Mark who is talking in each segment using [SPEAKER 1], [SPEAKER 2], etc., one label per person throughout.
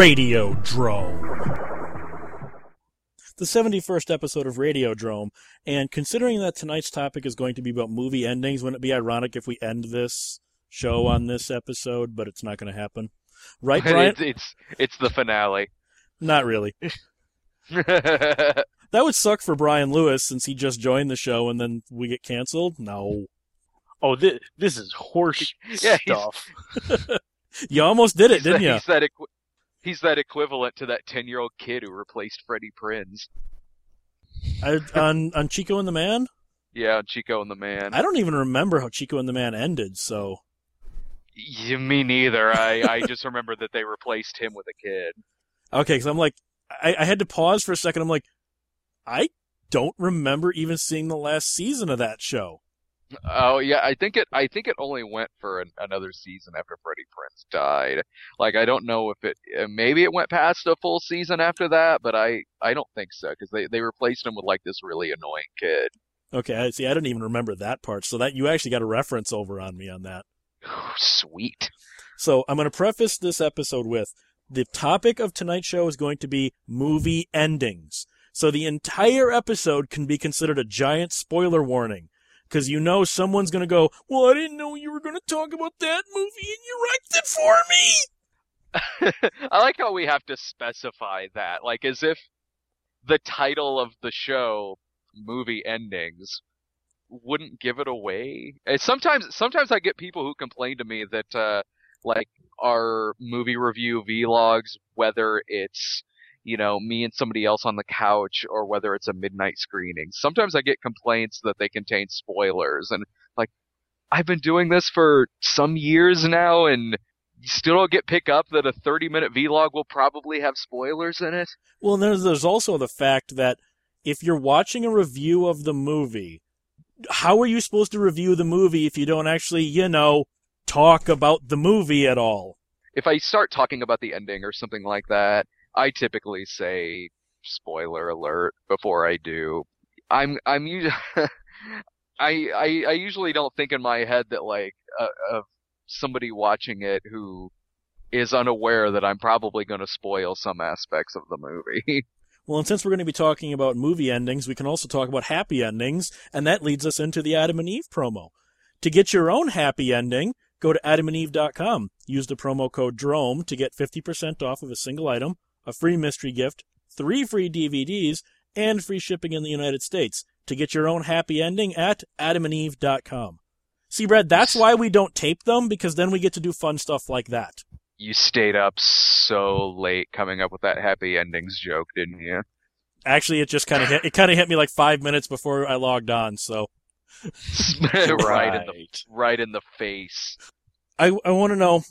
[SPEAKER 1] Radiodrome. The 71st episode of Radiodrome, and considering that tonight's topic is going to be about movie endings, wouldn't it be ironic if we end this show on this episode? But it's not going to happen. Right, Brian?
[SPEAKER 2] it's, it's it's the finale.
[SPEAKER 1] Not really. That would suck for Brian Lewis since he just joined the show and then we get canceled. No.
[SPEAKER 3] Oh, this, this is horse
[SPEAKER 2] Yeah,
[SPEAKER 3] stuff.
[SPEAKER 1] You almost did it,
[SPEAKER 2] he's,
[SPEAKER 1] didn't
[SPEAKER 2] that,
[SPEAKER 1] you?
[SPEAKER 2] he's that equi- he's that equivalent to that ten year old kid who replaced Freddie Prinze.
[SPEAKER 1] I, on on Chico and the Man?
[SPEAKER 2] Yeah, Chico and the Man.
[SPEAKER 1] I don't even remember how Chico and the Man ended, so
[SPEAKER 2] Yeah, me neither. I I just remember that they replaced him with a kid.
[SPEAKER 1] Okay, because I'm like, I, I had to pause for a second. I'm like, I don't remember even seeing the last season of that show.
[SPEAKER 2] Oh yeah, I think it. I think it only went for an, another season after Freddie Prinze died. Like I don't know if it. uh, Maybe it went past a full season after that, but I I don't think so because they they replaced him with like this really annoying kid.
[SPEAKER 1] Okay, I see. I didn't even remember that part. So that you actually got a reference over on me on that.
[SPEAKER 2] Sweet.
[SPEAKER 1] So I'm going to preface this episode with the topic of tonight's show is going to be movie endings. So the entire episode can be considered a giant spoiler warning. Because you know someone's going to go, Well, I didn't know you were going to talk about that movie and you wrecked it for me!
[SPEAKER 2] I like how we have to specify that, like as if the title of the show, movie endings, wouldn't give it away. And sometimes, sometimes I get people who complain to me that, uh, like our movie review vlogs, whether it's you know me and somebody else on the couch or whether it's a midnight screening. Sometimes I get complaints that they contain spoilers, and like I've been doing this for some years now, and you still don't get pick up that a 30 minute vlog will probably have spoilers in it.
[SPEAKER 1] Well, there's, there's also the fact that if you're watching a review of the movie, how are you supposed to review the movie if you don't actually, you know, talk about the movie at all?
[SPEAKER 2] If I start talking about the ending or something like that, I typically say spoiler alert before I do. I'm I'm usually I, I I usually don't think in my head that like uh, of somebody watching it who is unaware that I'm probably going to spoil some aspects of the movie.
[SPEAKER 1] Well, and since we're going to be talking about movie endings, we can also talk about happy endings, and that leads us into the Adam and Eve promo. To get your own happy ending, go to adamandeve.com. Use the promo code DROME to get 50% off of a single item, a free mystery gift, three free DVDs, and free shipping in the United States. To get your own happy ending at adamandeve.com. See, Brad, that's why we don't tape them, because then we get to do fun stuff like that.
[SPEAKER 2] you stayed up so late coming up with that happy endings joke, didn't you?
[SPEAKER 1] Actually, it just kind of hit, it kind of hit me like five minutes before I logged on, so.
[SPEAKER 2] right in the right in the face.
[SPEAKER 1] I, I want to know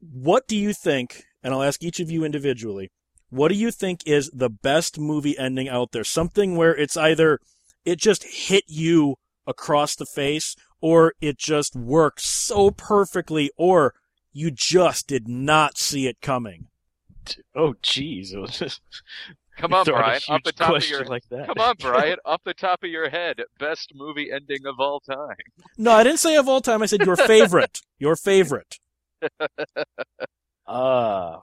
[SPEAKER 1] what do you think, and I'll ask each of you individually, what do you think is the best movie ending out there? Something where it's either it just hit you across the face, or it just worked so perfectly, or you just did not see it coming.
[SPEAKER 3] Oh, jeez. It was just
[SPEAKER 2] Come on, Brian, off the top of your
[SPEAKER 3] like that.
[SPEAKER 2] Come on, Brian, off the top of your head, best movie ending of all time.
[SPEAKER 1] No, I didn't say of all time. I said your favorite. your favorite.
[SPEAKER 3] Ah,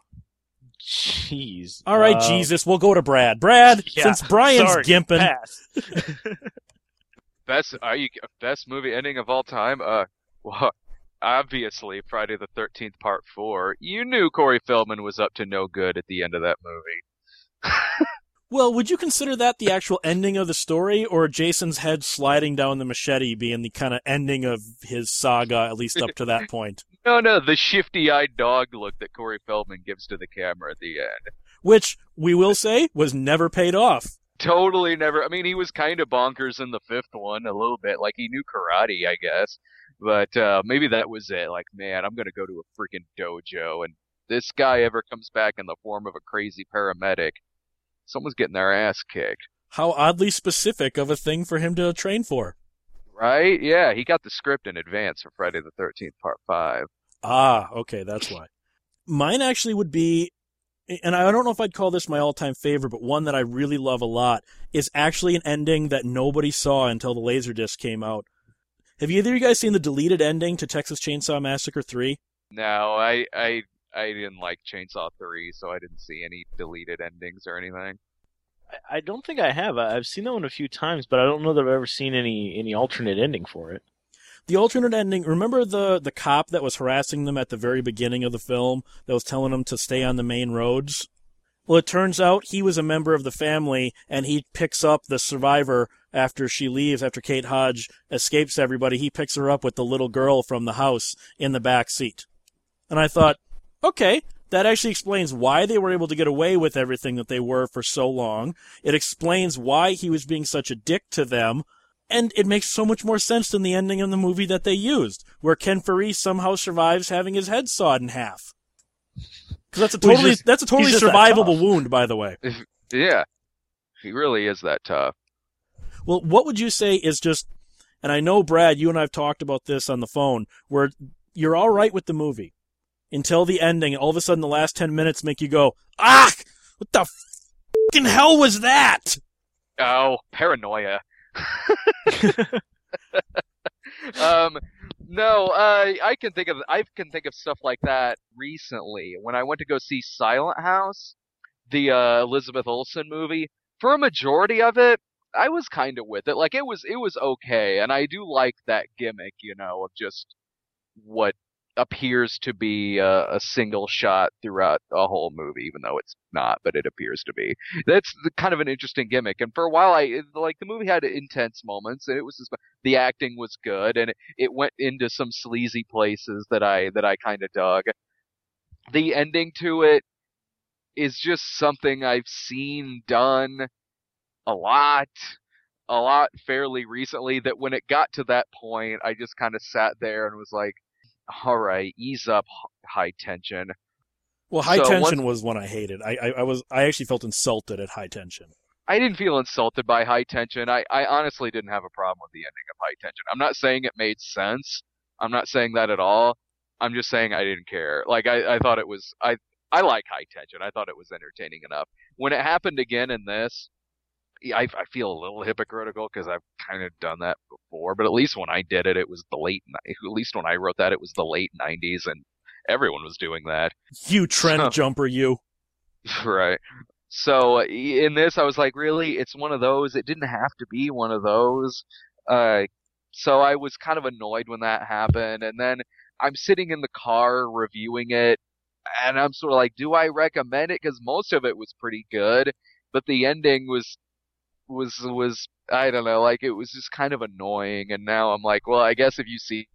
[SPEAKER 3] jeez.
[SPEAKER 1] All right, Jesus, we'll go to Brad. Brad,
[SPEAKER 3] yeah,
[SPEAKER 1] since Brian's
[SPEAKER 3] sorry,
[SPEAKER 1] gimping,
[SPEAKER 3] pass.
[SPEAKER 2] Best are you best movie ending of all time? Uh, well, obviously Friday the Thirteenth Part Four. You knew Corey Feldman was up to no good at the end of that movie.
[SPEAKER 1] Well, would you consider that the actual ending of the story, or Jason's head sliding down the machete being the kind of ending of his saga, at least up to that point?
[SPEAKER 2] No, no, the shifty-eyed dog look that Corey Feldman gives to the camera at the end.
[SPEAKER 1] Which, we will say, was never paid off.
[SPEAKER 2] Totally never. I mean, he was kind of bonkers in the fifth one a little bit, like he knew karate, I guess. But uh, maybe that was it. Like, man, I'm gonna go to a freaking dojo, and this guy ever comes back in the form of a crazy paramedic, someone's getting their ass kicked,
[SPEAKER 1] How oddly specific of a thing for him to train for.
[SPEAKER 2] Right? Yeah, he got the script in advance for Friday the Thirteenth Part Five.
[SPEAKER 1] Ah, okay, that's why. Mine actually would be, and I don't know if I'd call this my all-time favorite, but one that I really love a lot is actually an ending that nobody saw until the Laserdisc came out. Have either of you guys seen the deleted ending to Texas Chainsaw Massacre 3?
[SPEAKER 2] No, I, I, I didn't like Chainsaw Three, so I didn't see any deleted endings or anything.
[SPEAKER 3] I, don't think I have. I've seen that one a few times, but I don't know that I've ever seen any any alternate ending for it.
[SPEAKER 1] The alternate ending. Remember the the cop that was harassing them at the very beginning of the film that was telling them to stay on the main roads. Well, it turns out he was a member of the family, and he picks up the survivor after she leaves. After Kate Hodge escapes everybody, he picks her up with the little girl from the house in the back seat. And I thought, okay, that actually explains why they were able to get away with everything that they were for so long. It explains why he was being such a dick to them. And it makes so much more sense than the ending of the movie that they used, where Ken Foree somehow survives having his head sawed in half. Because that's a totally
[SPEAKER 3] just-
[SPEAKER 1] that's a totally
[SPEAKER 3] he's that
[SPEAKER 1] survivable wound, by the way.
[SPEAKER 2] Yeah, he really is that tough.
[SPEAKER 1] Well, what would you say is just, and I know Brad, you and I've talked about this on the phone, where you're all right with the movie until the ending, all of a sudden the last ten minutes make you go, ah, what the fucking hell was that?
[SPEAKER 2] Oh, paranoia. um, no, uh, I can think of I can think of stuff like that recently. When I went to go see Silent House, the uh, Elizabeth Olsen movie, for a majority of it, I was kind of with it. Like it was it was okay, and I do like that gimmick, you know, of just what appears to be a, a single shot throughout a whole movie, even though it's not, but it appears to be that's kind of an interesting gimmick. And for a while, I like the movie had intense moments, and it was just, the acting was good, and it, it went into some sleazy places that I that I kind of dug. The ending to it is just something I've seen done a lot, a lot fairly recently. That when it got to that point, I just kind of sat there and was like, "All right, ease up, high tension."
[SPEAKER 1] Well, high
[SPEAKER 2] So
[SPEAKER 1] tension was one I hated. I, I, I was I actually felt insulted at high tension.
[SPEAKER 2] I didn't feel insulted by high tension. I, I honestly didn't have a problem with the ending of high tension. I'm not saying it made sense. I'm not saying that at all. I'm just saying I didn't care. Like I, I thought it was I I like high tension. I thought it was entertaining enough. When it happened again in this, I, I feel a little hypocritical because I've kind of done that before. But at least when I did it, it was the late. At least when I wrote that, it was the late '90s, and everyone was doing that.
[SPEAKER 1] You trend
[SPEAKER 2] So-
[SPEAKER 1] jumper, you.
[SPEAKER 2] Right. So in this, I was like, really, it's one of those. It didn't have to be one of those. Uh, so I was kind of annoyed when that happened. And then I'm sitting in the car reviewing it, and I'm sort of like, do I recommend it? Because most of it was pretty good, but the ending was was was I don't know, like it was just kind of annoying. And now I'm like, well, I guess if you see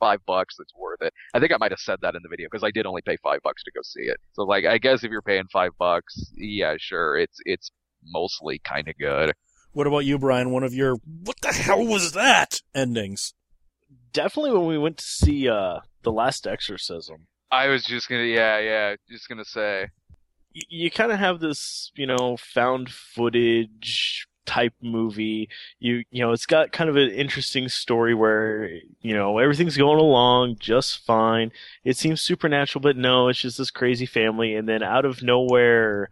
[SPEAKER 2] five bucks, it's worth it. I think I might have said that in the video because I did only pay five bucks to go see it. So like, I guess if you're paying five bucks, yeah, sure, it's it's mostly kind of good.
[SPEAKER 1] What about you, Brian? One of your what the hell was that endings?
[SPEAKER 3] Definitely when we went to see uh the Last Exorcism.
[SPEAKER 2] I was just gonna, yeah, yeah, just gonna say,
[SPEAKER 3] you kind of have this, you know, found footage type movie. You you know, it's got kind of an interesting story where, you know, everything's going along just fine. It seems supernatural, but no, it's just this crazy family and then out of nowhere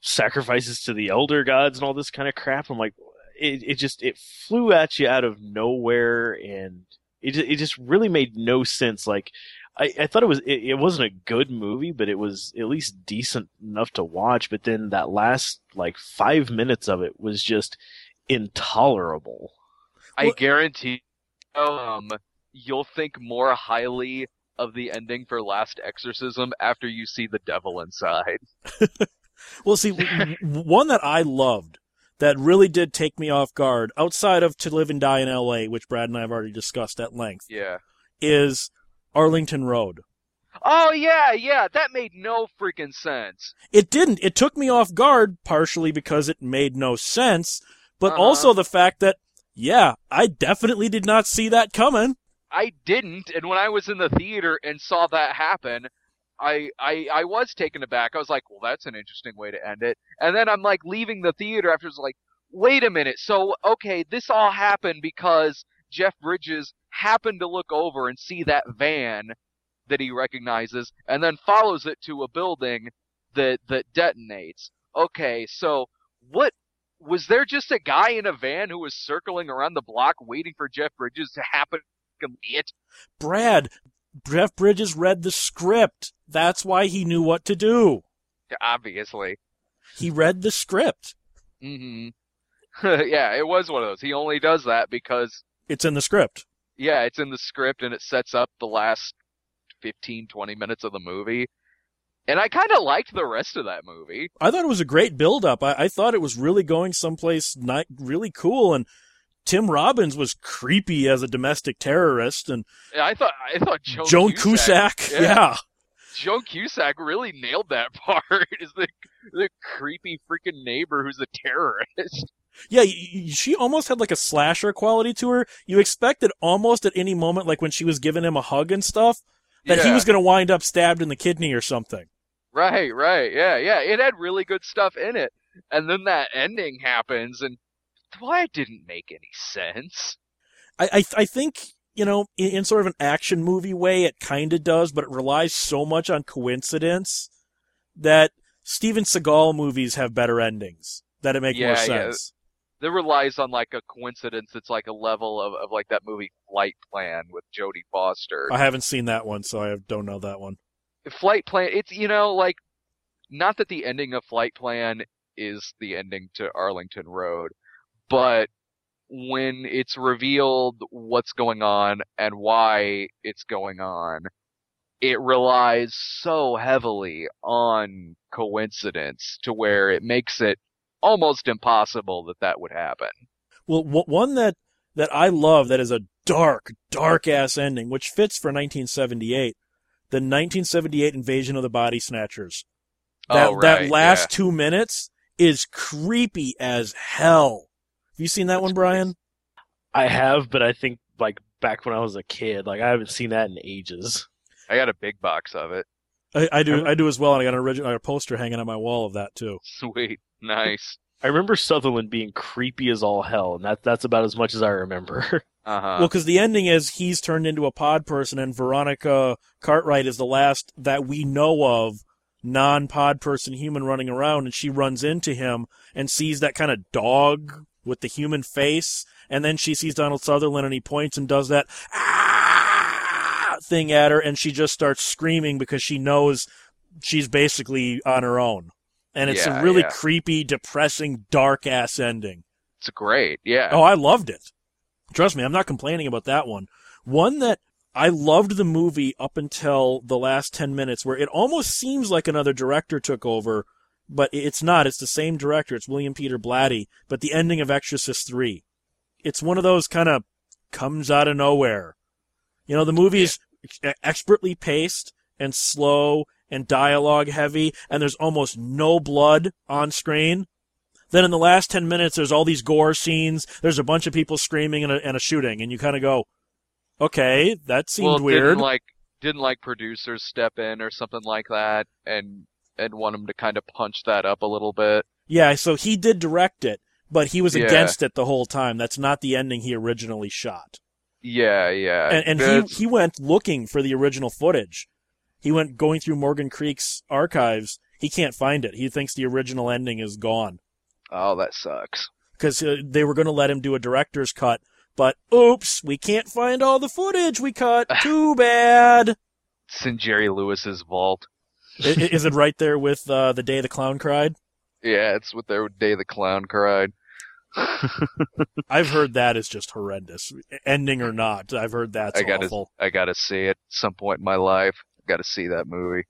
[SPEAKER 3] sacrifices to the elder gods and all this kind of crap. I'm like it it just it flew at you out of nowhere and it it just really made no sense like I, I thought it was it, it wasn't a good movie, but it was at least decent enough to watch. But then that last like five minutes of it was just intolerable.
[SPEAKER 2] I
[SPEAKER 1] Well-
[SPEAKER 2] guarantee, um, you'll think more highly of the ending for Last Exorcism after you see the devil inside.
[SPEAKER 1] Well, see, one that I loved that really did take me off guard outside of To Live and Die in L.A., which Brad and I have already discussed at length,
[SPEAKER 2] Yeah.
[SPEAKER 1] is Arlington Road.
[SPEAKER 2] Oh yeah, yeah, that made no freaking sense.
[SPEAKER 1] It didn't. It took me off guard partially because it made no sense, but
[SPEAKER 2] Uh-huh.
[SPEAKER 1] also the fact that, yeah, I definitely did not see that coming.
[SPEAKER 2] I didn't, and when I was in the theater and saw that happen, I I I was taken aback. I was like, well, that's an interesting way to end it. And then I'm like leaving the theater after, it's like, wait a minute. So okay, this all happened because Jeff Bridges happened to look over and see that van that he recognizes, and then follows it to a building that that detonates. Okay, so what? Was there just a guy in a van who was circling around the block waiting for Jeff Bridges to happen? it?
[SPEAKER 1] Brad, Jeff Bridges read the script. That's why he knew what to do.
[SPEAKER 2] Obviously.
[SPEAKER 1] He read the script.
[SPEAKER 2] hmm yeah, it was one of those. He only does that because
[SPEAKER 1] It's in the script.
[SPEAKER 2] Yeah, it's in the script and it sets up the last 15, 20 minutes of the movie. And I kind of liked the rest of that movie.
[SPEAKER 1] I thought it was a great build up. I, I thought it was really going someplace ni- really cool. And Tim Robbins was creepy as a domestic terrorist. And
[SPEAKER 2] And I thought I thought Joan,
[SPEAKER 1] Joan Cusack,
[SPEAKER 2] yeah.
[SPEAKER 1] yeah.
[SPEAKER 2] Joan Cusack really nailed that part. Is the the creepy freaking neighbor who's a terrorist.
[SPEAKER 1] Yeah, she almost had like a slasher quality to her. You expected almost at any moment, like when she was giving him a hug and stuff, that he was going to wind up stabbed in the kidney or something.
[SPEAKER 2] Right, right, yeah, yeah. It had really good stuff in it, and then that ending happens, and why it didn't make any sense.
[SPEAKER 1] I, I, I think, you know, in, in sort of an action movie way, it kind of does, but it relies so much on coincidence that Steven Seagal movies have better endings, that it make more
[SPEAKER 2] Yeah, yeah.
[SPEAKER 1] sense.
[SPEAKER 2] That relies on like a coincidence. It's like a level of, of like that movie Flight Plan with Jodie Foster.
[SPEAKER 1] I haven't seen that one, so I don't know that one.
[SPEAKER 2] Flight Plan. It's you know like not that the ending of Flight Plan is the ending to Arlington Road, but when it's revealed what's going on and why it's going on, it relies so heavily on coincidence to where it makes it almost impossible that that would happen.
[SPEAKER 1] Well, w- one that that I love that is a dark, dark ass ending, which fits for 1978, the 1978 invasion of the Body Snatchers. That
[SPEAKER 2] oh, right,
[SPEAKER 1] that last
[SPEAKER 2] yeah.
[SPEAKER 1] two minutes is creepy as hell. Have you seen that one, Brian?
[SPEAKER 3] I have, but I think like back when I was a kid, like I haven't seen that in ages.
[SPEAKER 2] I got a big box of it.
[SPEAKER 1] I, I do. I do as well, and I got an original a poster hanging on my wall of that too.
[SPEAKER 2] Sweet, nice.
[SPEAKER 3] I remember Sutherland being creepy as all hell, and that that's about as much as I remember.
[SPEAKER 2] Uh huh.
[SPEAKER 1] Well, because the ending is he's turned into a pod person, and Veronica Cartwright is the last that we know of non-pod person human running around, and she runs into him and sees that kind of dog with the human face, and then she sees Donald Sutherland, and he points and does that ah thing at her, and she just starts screaming because she knows she's basically on her own, and it's
[SPEAKER 2] Yeah,
[SPEAKER 1] a really
[SPEAKER 2] yeah.
[SPEAKER 1] creepy, depressing, dark ass ending.
[SPEAKER 2] It's great. Yeah.
[SPEAKER 1] Oh, I loved it. Trust me, I'm not complaining about that one. One that I loved the movie up until the last 10 minutes where it almost seems like another director took over, but it's not. It's the same director. It's William Peter Blatty, but the ending of Exorcist 3. It's one of those kind of comes out of nowhere. You know, the movies expertly paced and slow and dialogue heavy, and there's almost no blood on screen. Then in the last 10 minutes, there's all these gore scenes. There's a bunch of people screaming and a, and a shooting, and you kind of go, okay, that seemed
[SPEAKER 2] well,
[SPEAKER 1] weird.
[SPEAKER 2] Didn't like didn't like producers step in or something like that and and want him to kind of punch that up a little bit.
[SPEAKER 1] Yeah, so he did direct it, but he was
[SPEAKER 2] Yeah.
[SPEAKER 1] against it the whole time. That's not the ending he originally shot.
[SPEAKER 2] Yeah, yeah.
[SPEAKER 1] And, and he, he went looking for the original footage. He went going through Morgan Creek's archives. He can't find it. He thinks the original ending is gone.
[SPEAKER 2] oh, that sucks.
[SPEAKER 1] because uh, they were going to let him do a director's cut, but oops, we can't find all the footage we cut. Too bad.
[SPEAKER 2] It's in Jerry Lewis's vault.
[SPEAKER 1] I- i- Is it right there with uh, the day the clown cried?
[SPEAKER 2] Yeah, it's with their day the clown cried.
[SPEAKER 1] I've heard that is just horrendous, ending or not. I've heard that's
[SPEAKER 2] I gotta,
[SPEAKER 1] awful.
[SPEAKER 2] I gotta see it at some point in my life. I gotta see that movie.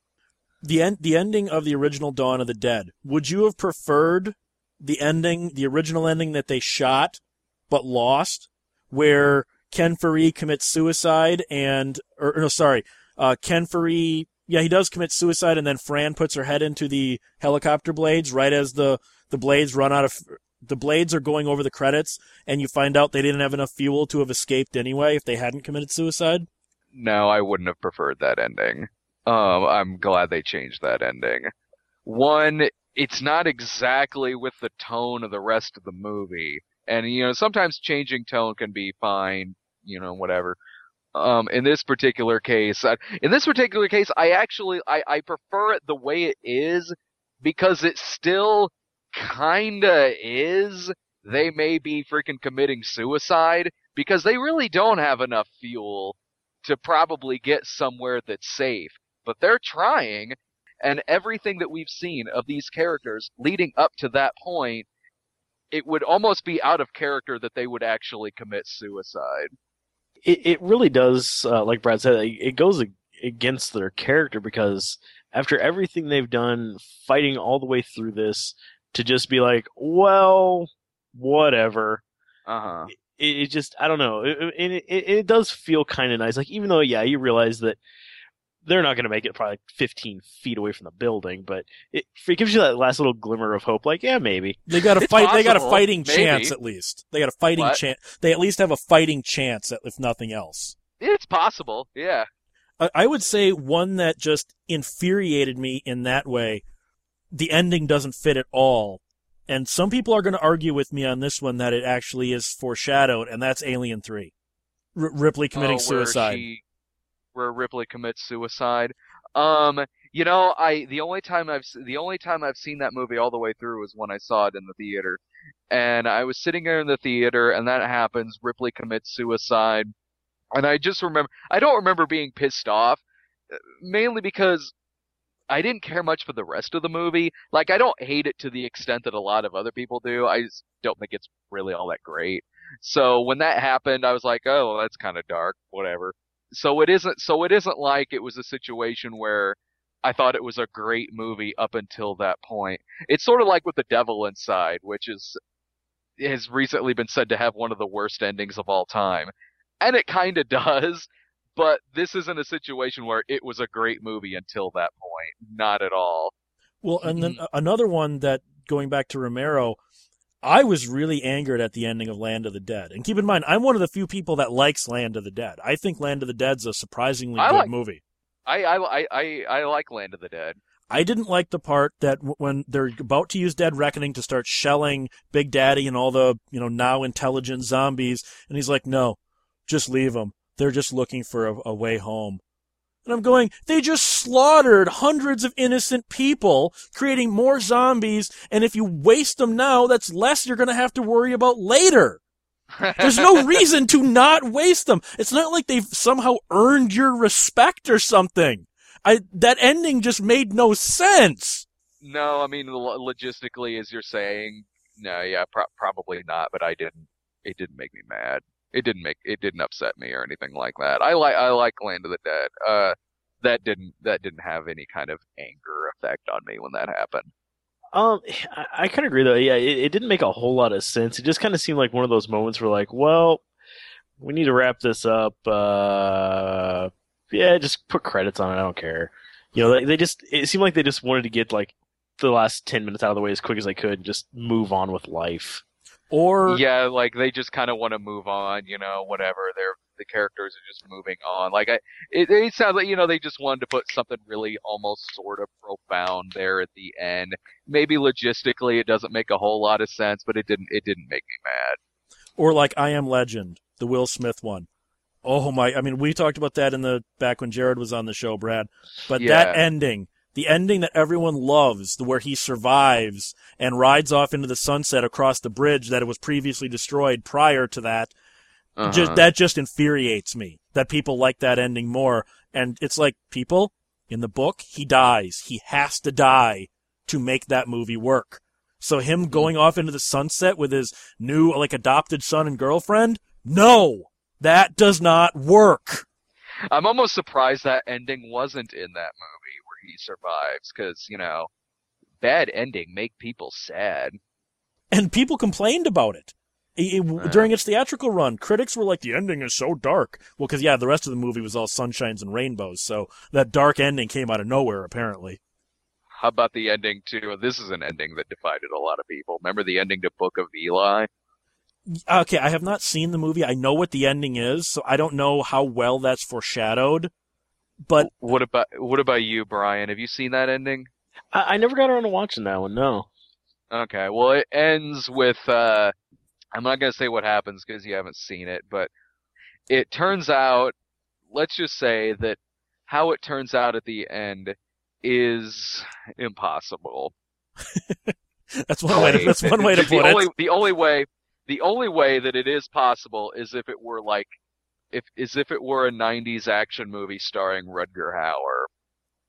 [SPEAKER 1] The end, the ending of the original Dawn of the Dead. Would you have preferred the ending, the original ending that they shot but lost, where Ken Foree commits suicide and, or, or no, sorry, uh, Ken Foree, yeah, he does commit suicide, and then Fran puts her head into the helicopter blades right as the the blades run out of. The blades are going over the credits, and you find out they didn't have enough fuel to have escaped anyway if they hadn't committed suicide.
[SPEAKER 2] No, I wouldn't have preferred that ending. Um, I'm glad they changed that ending. One, it's not exactly with the tone of the rest of the movie. And, you know, sometimes changing tone can be fine, you know, whatever. Um, in this particular case, in this particular case, I actually, I, I prefer it the way it is because it still kinda is. They may be freaking committing suicide because they really don't have enough fuel to probably get somewhere that's safe. but they're trying. And everything that we've seen of these characters leading up to that point, it would almost be out of character that they would actually commit suicide.
[SPEAKER 3] It it really does, uh, like Brad said, it, it goes against their character because after everything they've done, fighting all the way through this, to just be like, well, whatever.
[SPEAKER 2] Uh huh.
[SPEAKER 3] It, it just, I don't know. It, it, it, it does feel kind of nice. Like, even though, yeah, you realize that they're not going to make it probably 15 feet away from the building, but it, it gives you that last little glimmer of hope. Like, yeah, maybe.
[SPEAKER 1] They got a
[SPEAKER 2] It's
[SPEAKER 1] fight. They got a fighting
[SPEAKER 2] Maybe.
[SPEAKER 1] chance at least. They got a fighting chance. They at least have a fighting chance, at- if nothing else.
[SPEAKER 2] It's possible, yeah.
[SPEAKER 1] I- I would say one that just infuriated me in that way. The ending doesn't fit at all. And some people are going to argue with me on this one that it actually is foreshadowed, and that's Alien 3. R- Ripley committing
[SPEAKER 2] Oh, where
[SPEAKER 1] suicide.
[SPEAKER 2] she- where Ripley commits suicide. Um, you know, I the only time I've the only time I've seen that movie all the way through was when I saw it in the theater, and I was sitting there in the theater, and that happens. Ripley commits suicide, and I just remember I don't remember being pissed off, uh, mainly because I didn't care much for the rest of the movie. Like I don't hate it to the extent that a lot of other people do. I just don't think it's really all that great. So when that happened, I was like, oh, well, that's kind of dark, whatever. So it isn't. So it isn't like it was a situation where I thought it was a great movie up until that point. It's sort of like with The Devil Inside, which is has recently been said to have one of the worst endings of all time, and it kind of does. But this isn't a situation where it was a great movie until that point. Not at all.
[SPEAKER 1] Well, and then mm-hmm. a- another one that going back to Romero, I was really angered at the ending of Land of the Dead. And keep in mind, I'm one of the few people that likes Land of the Dead. I think Land of the Dead's a surprisingly
[SPEAKER 2] I
[SPEAKER 1] good
[SPEAKER 2] like-
[SPEAKER 1] movie.
[SPEAKER 2] I I I I, I like Land of the Dead.
[SPEAKER 1] I didn't like the part that when they're about to use Dead Reckoning to start shelling Big Daddy and all the, you know, now intelligent zombies, and he's like, no, just leave them. They're just looking for a, a way home. And I'm going, they just slaughtered hundreds of innocent people, creating more zombies, and if you waste them now, that's less you're gonna have to worry about later. There's no reason to not waste them. It's not like they've somehow earned your respect or something. I that ending just made no sense.
[SPEAKER 2] No, I mean logistically, as you're saying, no, yeah, pro- probably not. But I didn't. It didn't make me mad. It didn't make. It didn't upset me or anything like that. I like. I like Land of the Dead. Uh, that didn't. That didn't have any kind of anger effect on me when that happened.
[SPEAKER 3] Um, I, I kind of agree though. Yeah, it, it didn't make a whole lot of sense. It just kind of seemed like one of those moments where, like, well, we need to wrap this up. Uh, yeah, just put credits on it. I don't care. You know, they, they just it seemed like they just wanted to get like the last ten minutes out of the way as quick as they could and just move on with life.
[SPEAKER 1] Or
[SPEAKER 2] yeah, like they just kind of want to move on. You know, whatever. They're the characters are just moving on. Like I, it, it sounds like you know they just wanted to put something really almost sort of profound there at the end. Maybe logistically it doesn't make a whole lot of sense, but it didn't. It didn't make me mad.
[SPEAKER 1] or like I Am Legend, the Will Smith one. Oh my! I mean, we talked about that in the back when Jared was on the show, Brad. But that ending, the ending that everyone loves, the where he survives and rides off into the sunset across the bridge that it was previously destroyed prior to that,
[SPEAKER 2] Uh-huh.
[SPEAKER 1] just that just infuriates me that people like that ending more. And it's like people in the book, he dies. He has to die to make that movie work. So him going off into the sunset with his new like adopted son and girlfriend, no, that does not work.
[SPEAKER 2] I'm almost surprised that ending wasn't in that movie he survives, because you know, bad ending make people sad.
[SPEAKER 1] And people complained about it. It- it-
[SPEAKER 2] Yeah.
[SPEAKER 1] During its theatrical run, critics were like, the ending is so dark. Well, because, yeah, the rest of the movie was all sunshines and rainbows, so that dark ending came out of nowhere, apparently.
[SPEAKER 2] How about the ending to? This is an ending that divided a lot of people. Remember the ending to Book of Eli?
[SPEAKER 1] Okay, I have not seen the movie. I know what the ending is, so I don't know how well that's foreshadowed. But
[SPEAKER 2] What about what about you, Brian? Have you seen that ending?
[SPEAKER 3] I, I never got around to watching that one. No.
[SPEAKER 2] Okay, well it ends with uh I'm not going to say what happens because you haven't seen it, but it turns out let's just say that how it turns out at the end is impossible.
[SPEAKER 1] that's one way. To, that's one way to
[SPEAKER 2] the
[SPEAKER 1] put
[SPEAKER 2] only,
[SPEAKER 1] it.
[SPEAKER 2] The only way the only way that it is possible is if it were like if is if it were a 90s action movie starring Rutger Hauer.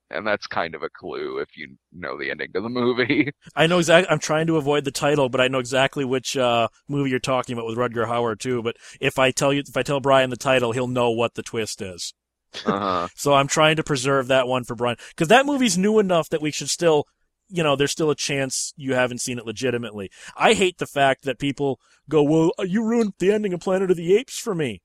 [SPEAKER 2] and that's kind of a clue if you know the ending to the movie.
[SPEAKER 1] I know exactly. I'm trying to avoid the title, but I know exactly which uh, movie you're talking about with Rutger Hauer too. But if I tell you, if I tell Brian the title, he'll know what the twist is.
[SPEAKER 2] Uh-huh.
[SPEAKER 1] So I'm trying to preserve that one for Brian because that movie's new enough that we should still, you know, there's still a chance you haven't seen it legitimately. I hate the fact that people go, "Well, you ruined the ending of Planet of the Apes for me."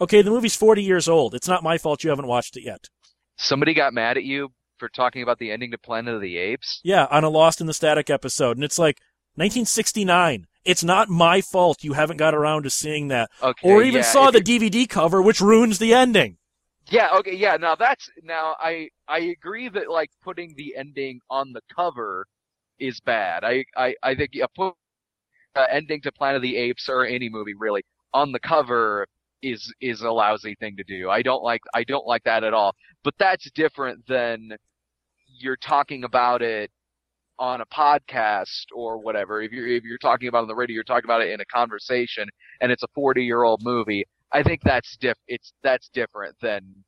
[SPEAKER 1] Okay, the movie's 40 years old. It's not my fault you haven't watched it yet.
[SPEAKER 2] Somebody got mad at you for talking about the ending to Planet of the Apes.
[SPEAKER 1] Yeah, on a Lost in the Static episode, and it's like 1969. It's not my fault you haven't got around to seeing that,
[SPEAKER 2] Okay,
[SPEAKER 1] or even
[SPEAKER 2] yeah,
[SPEAKER 1] saw the DVD cover, which ruins the ending.
[SPEAKER 2] Yeah, okay, yeah. Now that's now I I agree that like putting the ending on the cover is bad. I I I think yeah, put uh, ending to Planet of the Apes or any movie really on the cover is is a lousy thing to do. I don't like I don't like that at all. But that's different than you're talking about it on a podcast or whatever. If you're if you're talking about it on the radio, you're talking about it in a conversation, and it's a 40 year old movie. I think that's diff. It's that's different than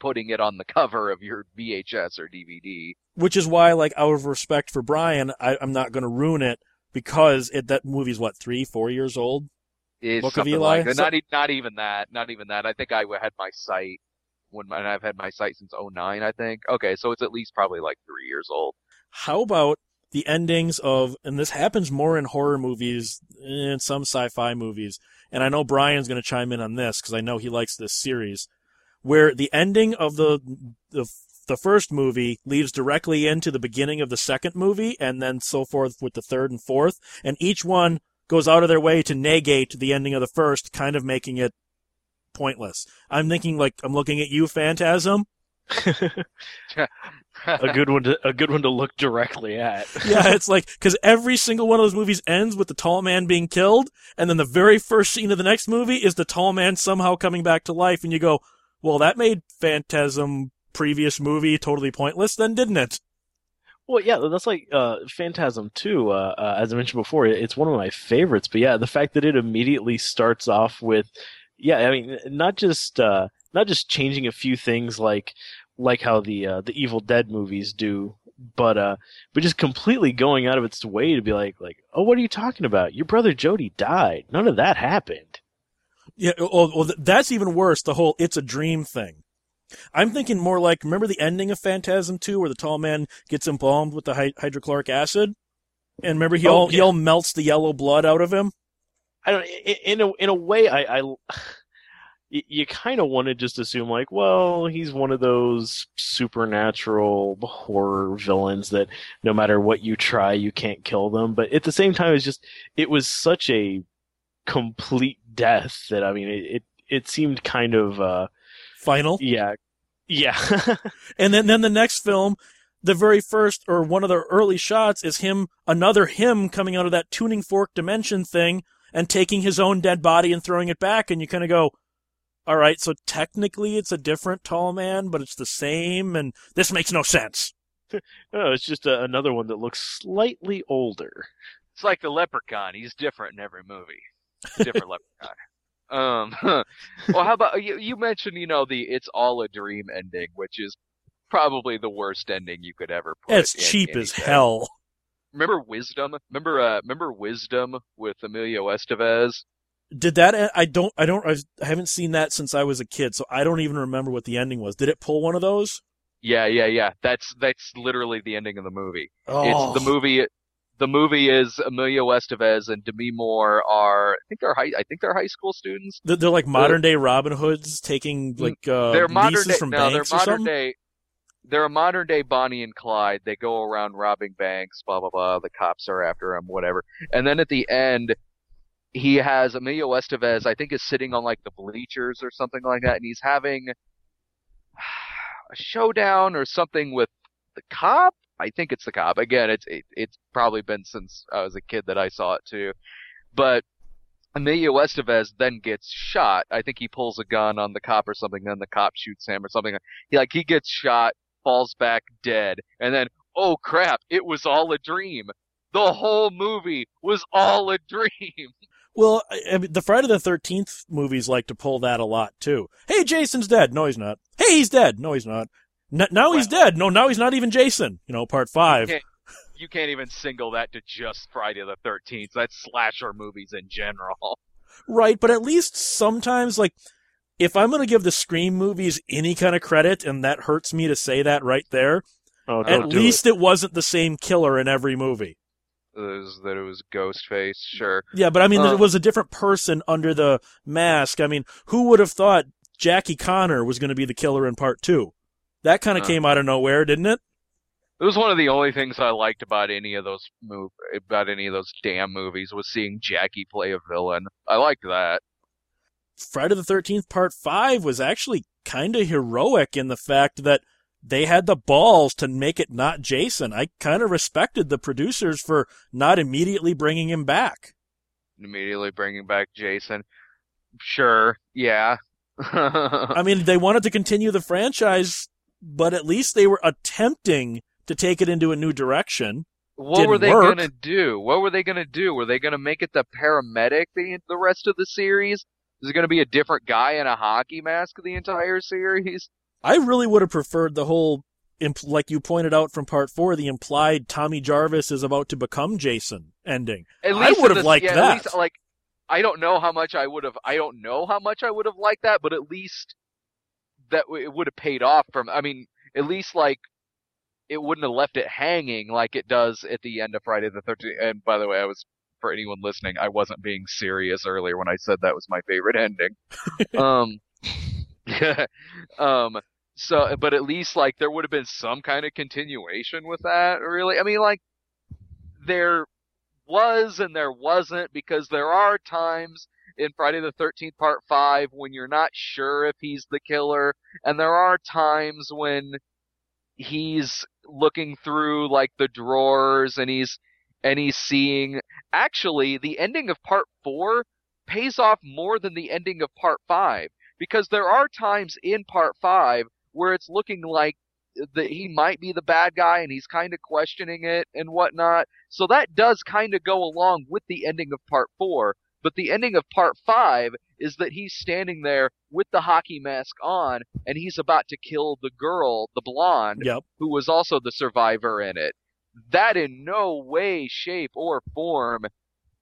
[SPEAKER 2] putting it on the cover of your VHS or DVD.
[SPEAKER 1] Which is why, like, out of respect for Brian, I, I'm not going to ruin it because it, that movie's what three, four years old.
[SPEAKER 2] Is
[SPEAKER 1] Book
[SPEAKER 2] something like that.
[SPEAKER 1] So-
[SPEAKER 2] Not not even that. Not even that. I think I had my site when and I've had my site since 09, I think. Okay, so it's at least probably like three years old.
[SPEAKER 1] How about the endings of, and this happens more in horror movies and some sci-fi movies, and I know Brian's going to chime in on this because I know he likes this series, where the ending of the, the the first movie leads directly into the beginning of the second movie, and then so forth with the third and fourth, and each one goes out of their way to negate the ending of the first, kind of making it pointless. I'm thinking like I'm looking at you, Phantasm.
[SPEAKER 3] a good one to a good one to look directly at.
[SPEAKER 1] yeah, it's like because every single one of those movies ends with the tall man being killed, and then the very first scene of the next movie is the tall man somehow coming back to life, and you go, "Well, that made Phantasm previous movie totally pointless, then, didn't it?"
[SPEAKER 3] Well, yeah, that's like uh, Phantasm too. Uh, uh, as I mentioned before, it's one of my favorites. But yeah, the fact that it immediately starts off with, yeah, I mean, not just uh, not just changing a few things like like how the uh, the Evil Dead movies do, but uh, but just completely going out of its way to be like like, oh, what are you talking about? Your brother Jody died. None of that happened.
[SPEAKER 1] Yeah, well, well, that's even worse. The whole "it's a dream" thing. I'm thinking more like remember the ending of Phantasm 2 where the tall man gets embalmed with the hy- hydrochloric acid, and remember he
[SPEAKER 3] Oh,
[SPEAKER 1] all he all melts the yellow blood out of him.
[SPEAKER 3] I don't. In a in a way, I, I you kind of want to just assume like, well, he's one of those supernatural horror villains that no matter what you try, you can't kill them. But at the same time, it's just it was such a complete death that I mean, it it, it seemed kind of uh,
[SPEAKER 1] Final.
[SPEAKER 3] yeah, yeah.
[SPEAKER 1] And then, then the next film, the very first or one of the early shots is him, another him coming out of that tuning fork dimension thing and taking his own dead body and throwing it back. And you kind of go, all right, so technically it's a different tall man, but it's the same. And this makes no sense.
[SPEAKER 3] no, it's just a, another one that looks slightly older.
[SPEAKER 2] It's like the Leprechaun. He's different in every movie. Different Leprechaun. Um, well, how about you? You mentioned, you know, the "It's all a dream" ending, which is probably the worst ending you could ever put.
[SPEAKER 1] It's cheap as hell.
[SPEAKER 2] Remember Wisdom? Remember, uh, remember Wisdom with Emilio Estevez?
[SPEAKER 1] Did that, I don't, I don't, I haven't seen that since I was a kid, so I don't even remember what the ending was. Did it pull one of those?
[SPEAKER 2] Yeah, yeah, yeah. That's that's literally the ending of the movie.
[SPEAKER 1] Oh.
[SPEAKER 2] It's the movie. The movie is Emilio Estevez and Demi Moore are. I think they're high. I think they're high school students.
[SPEAKER 1] They're, they're like modern day Robin Hoods taking like uh,
[SPEAKER 2] they're modern day.
[SPEAKER 1] from
[SPEAKER 2] No, they're
[SPEAKER 1] or
[SPEAKER 2] modern day. They're a modern day Bonnie and Clyde. They go around robbing banks. Blah blah blah. The cops are after them, Whatever. And then at the end, he has Emilio Estevez. I think is sitting on like the bleachers or something like that, and he's having a showdown or something with the cop. I think it's the cop. Again, it's it, it's probably been since I was a kid that I saw it too. But Emilio Estevez then gets shot. I think he pulls a gun on the cop or something. Then the cop shoots him or something. He like he gets shot, falls back dead, and then oh crap! It was all a dream. The whole movie was all a dream.
[SPEAKER 1] Well, I, mean, the Friday the Thirteenth movies like to pull that a lot too. Hey, Jason's dead. No, he's not. Hey, he's dead. No, he's not. N- now he's dead. No, now he's not even Jason. You know, part five.
[SPEAKER 2] can't, you can't even single that to just Friday the 13th. That's slasher movies in general.
[SPEAKER 1] Right, but at least sometimes, like, if I'm going to give the Scream movies any kind of credit, and that hurts me to say that right there,
[SPEAKER 3] Oh,
[SPEAKER 1] at
[SPEAKER 3] don't do
[SPEAKER 1] least it. wasn't the same killer in every movie.
[SPEAKER 2] It was, that it was Ghostface, sure.
[SPEAKER 1] Yeah, but I mean,
[SPEAKER 2] Uh.
[SPEAKER 1] it was a different person under the mask. I mean, who would have thought Jackie Connor was going to be the killer in part two? That kind of
[SPEAKER 2] Uh.
[SPEAKER 1] came out of nowhere, didn't it?
[SPEAKER 2] It was one of the only things I liked about any of those move about any of those damn movies was seeing Jackie play a villain. I liked that.
[SPEAKER 1] Friday the 13th part 5 was actually kind of heroic in the fact that they had the balls to make it not Jason. I kind of respected the producers for not immediately bringing him back.
[SPEAKER 2] Immediately bringing back Jason. Sure, yeah.
[SPEAKER 1] I mean, they wanted to continue the franchise, but at least they were attempting to take it into a new direction.
[SPEAKER 2] what
[SPEAKER 1] didn't
[SPEAKER 2] were they
[SPEAKER 1] work.
[SPEAKER 2] gonna do? What were they gonna do? Were they gonna make it the paramedic the the rest of the series? Is it gonna be a different guy in a hockey mask the entire series?
[SPEAKER 1] I really would have preferred the whole, like you pointed out from part 4, the implied Tommy Jarvis is about to become Jason ending.
[SPEAKER 2] At least
[SPEAKER 1] I
[SPEAKER 2] would
[SPEAKER 1] have liked
[SPEAKER 2] yeah,
[SPEAKER 1] that.
[SPEAKER 2] At least, like, I don't know how much I would have. I don't know how much I would have liked that, but at least that it would have paid off. From I mean, at least like it wouldn't have left it hanging like it does at the end of Friday the Thirteenth. And by the way, I was for anyone listening, I wasn't being serious earlier when I said that was my favorite ending. um, yeah, um. So, but at least like there would have been some kind of continuation with that. Really, I mean, like there was and there wasn't because there are times in Friday the 13th part 5 when you're not sure if he's the killer. And there are times when he's looking through like the drawers and he's and he's seeing. Actually the ending of part 4 pays off more than the ending of part 5 because there are times in part 5 where it's looking like that he might be the bad guy and he's kind of questioning it and whatnot. So that does kind of go along with the ending of part four. But the ending of part five is that he's standing there with the hockey mask on and he's about to kill the girl, the blonde,
[SPEAKER 1] Yep.
[SPEAKER 2] who was also the survivor in it. That in no way, shape, or form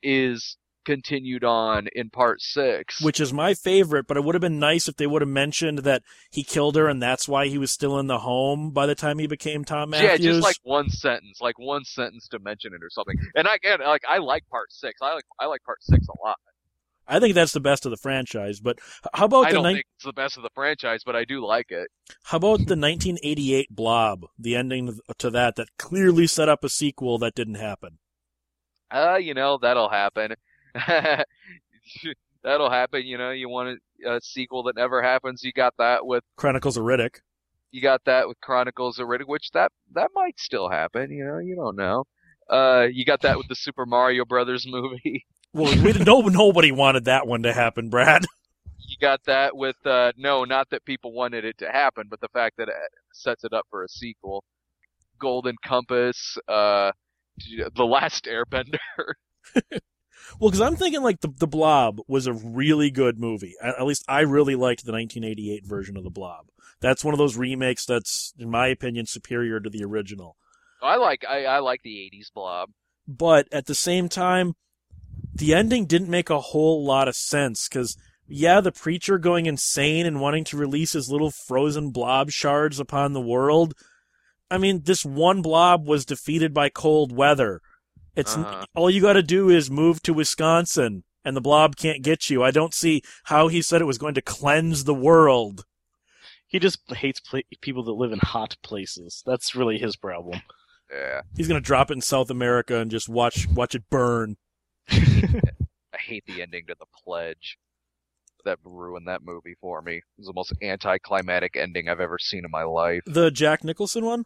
[SPEAKER 2] is continued on in part six.
[SPEAKER 1] which is my favorite, but it would have been nice if they would have mentioned that he killed her and that's why he was still in the home by the time he became Thom Mathews.
[SPEAKER 2] Yeah, just like one sentence, like one sentence to mention it or something. And I again, like I like part six. I like I like part six a lot.
[SPEAKER 1] I think that's the best of the franchise. But how about
[SPEAKER 2] I
[SPEAKER 1] the
[SPEAKER 2] don't
[SPEAKER 1] ni-
[SPEAKER 2] think it's the best of the franchise, but I do like it.
[SPEAKER 1] how about the 1988 Blob, the ending to that that clearly set up a sequel that didn't happen.
[SPEAKER 2] Uh, you know, that'll happen. that'll happen. You know, you want a, a sequel that never happens. You got that with
[SPEAKER 1] Chronicles of Riddick.
[SPEAKER 2] you got that with Chronicles of Riddick, which that that might still happen. You know, you don't know. Uh, you got that with the Super Mario Brothers movie.
[SPEAKER 1] Well, we, no, nobody wanted that one to happen, Brad.
[SPEAKER 2] you got that with uh, no, not that people wanted it to happen, but the fact that it sets it up for a sequel. Golden Compass, uh, The Last Airbender.
[SPEAKER 1] Well, because I'm thinking like the the Blob was a really good movie. At, at least I really liked the 1988 version of the Blob. That's one of those remakes that's, in my opinion, superior to the original.
[SPEAKER 2] Oh, I like I, I like the '80s Blob.
[SPEAKER 1] But at the same time, the ending didn't make a whole lot of sense because. Yeah, the preacher going insane and wanting to release his little frozen blob shards upon the world. I mean, this one blob was defeated by cold weather. It's
[SPEAKER 2] Uh-huh.
[SPEAKER 1] all you got to do is move to Wisconsin, and the blob can't get you. I don't see how he said it was going to cleanse the world.
[SPEAKER 3] He just hates pla people that live in hot places. That's really his problem.
[SPEAKER 2] Yeah,
[SPEAKER 1] He's going to drop it in South America and just watch watch it burn.
[SPEAKER 2] I hate the ending to The Pledge. That ruined that movie for me. It was the most anticlimactic ending I've ever seen in my life.
[SPEAKER 1] The Jack Nicholson one.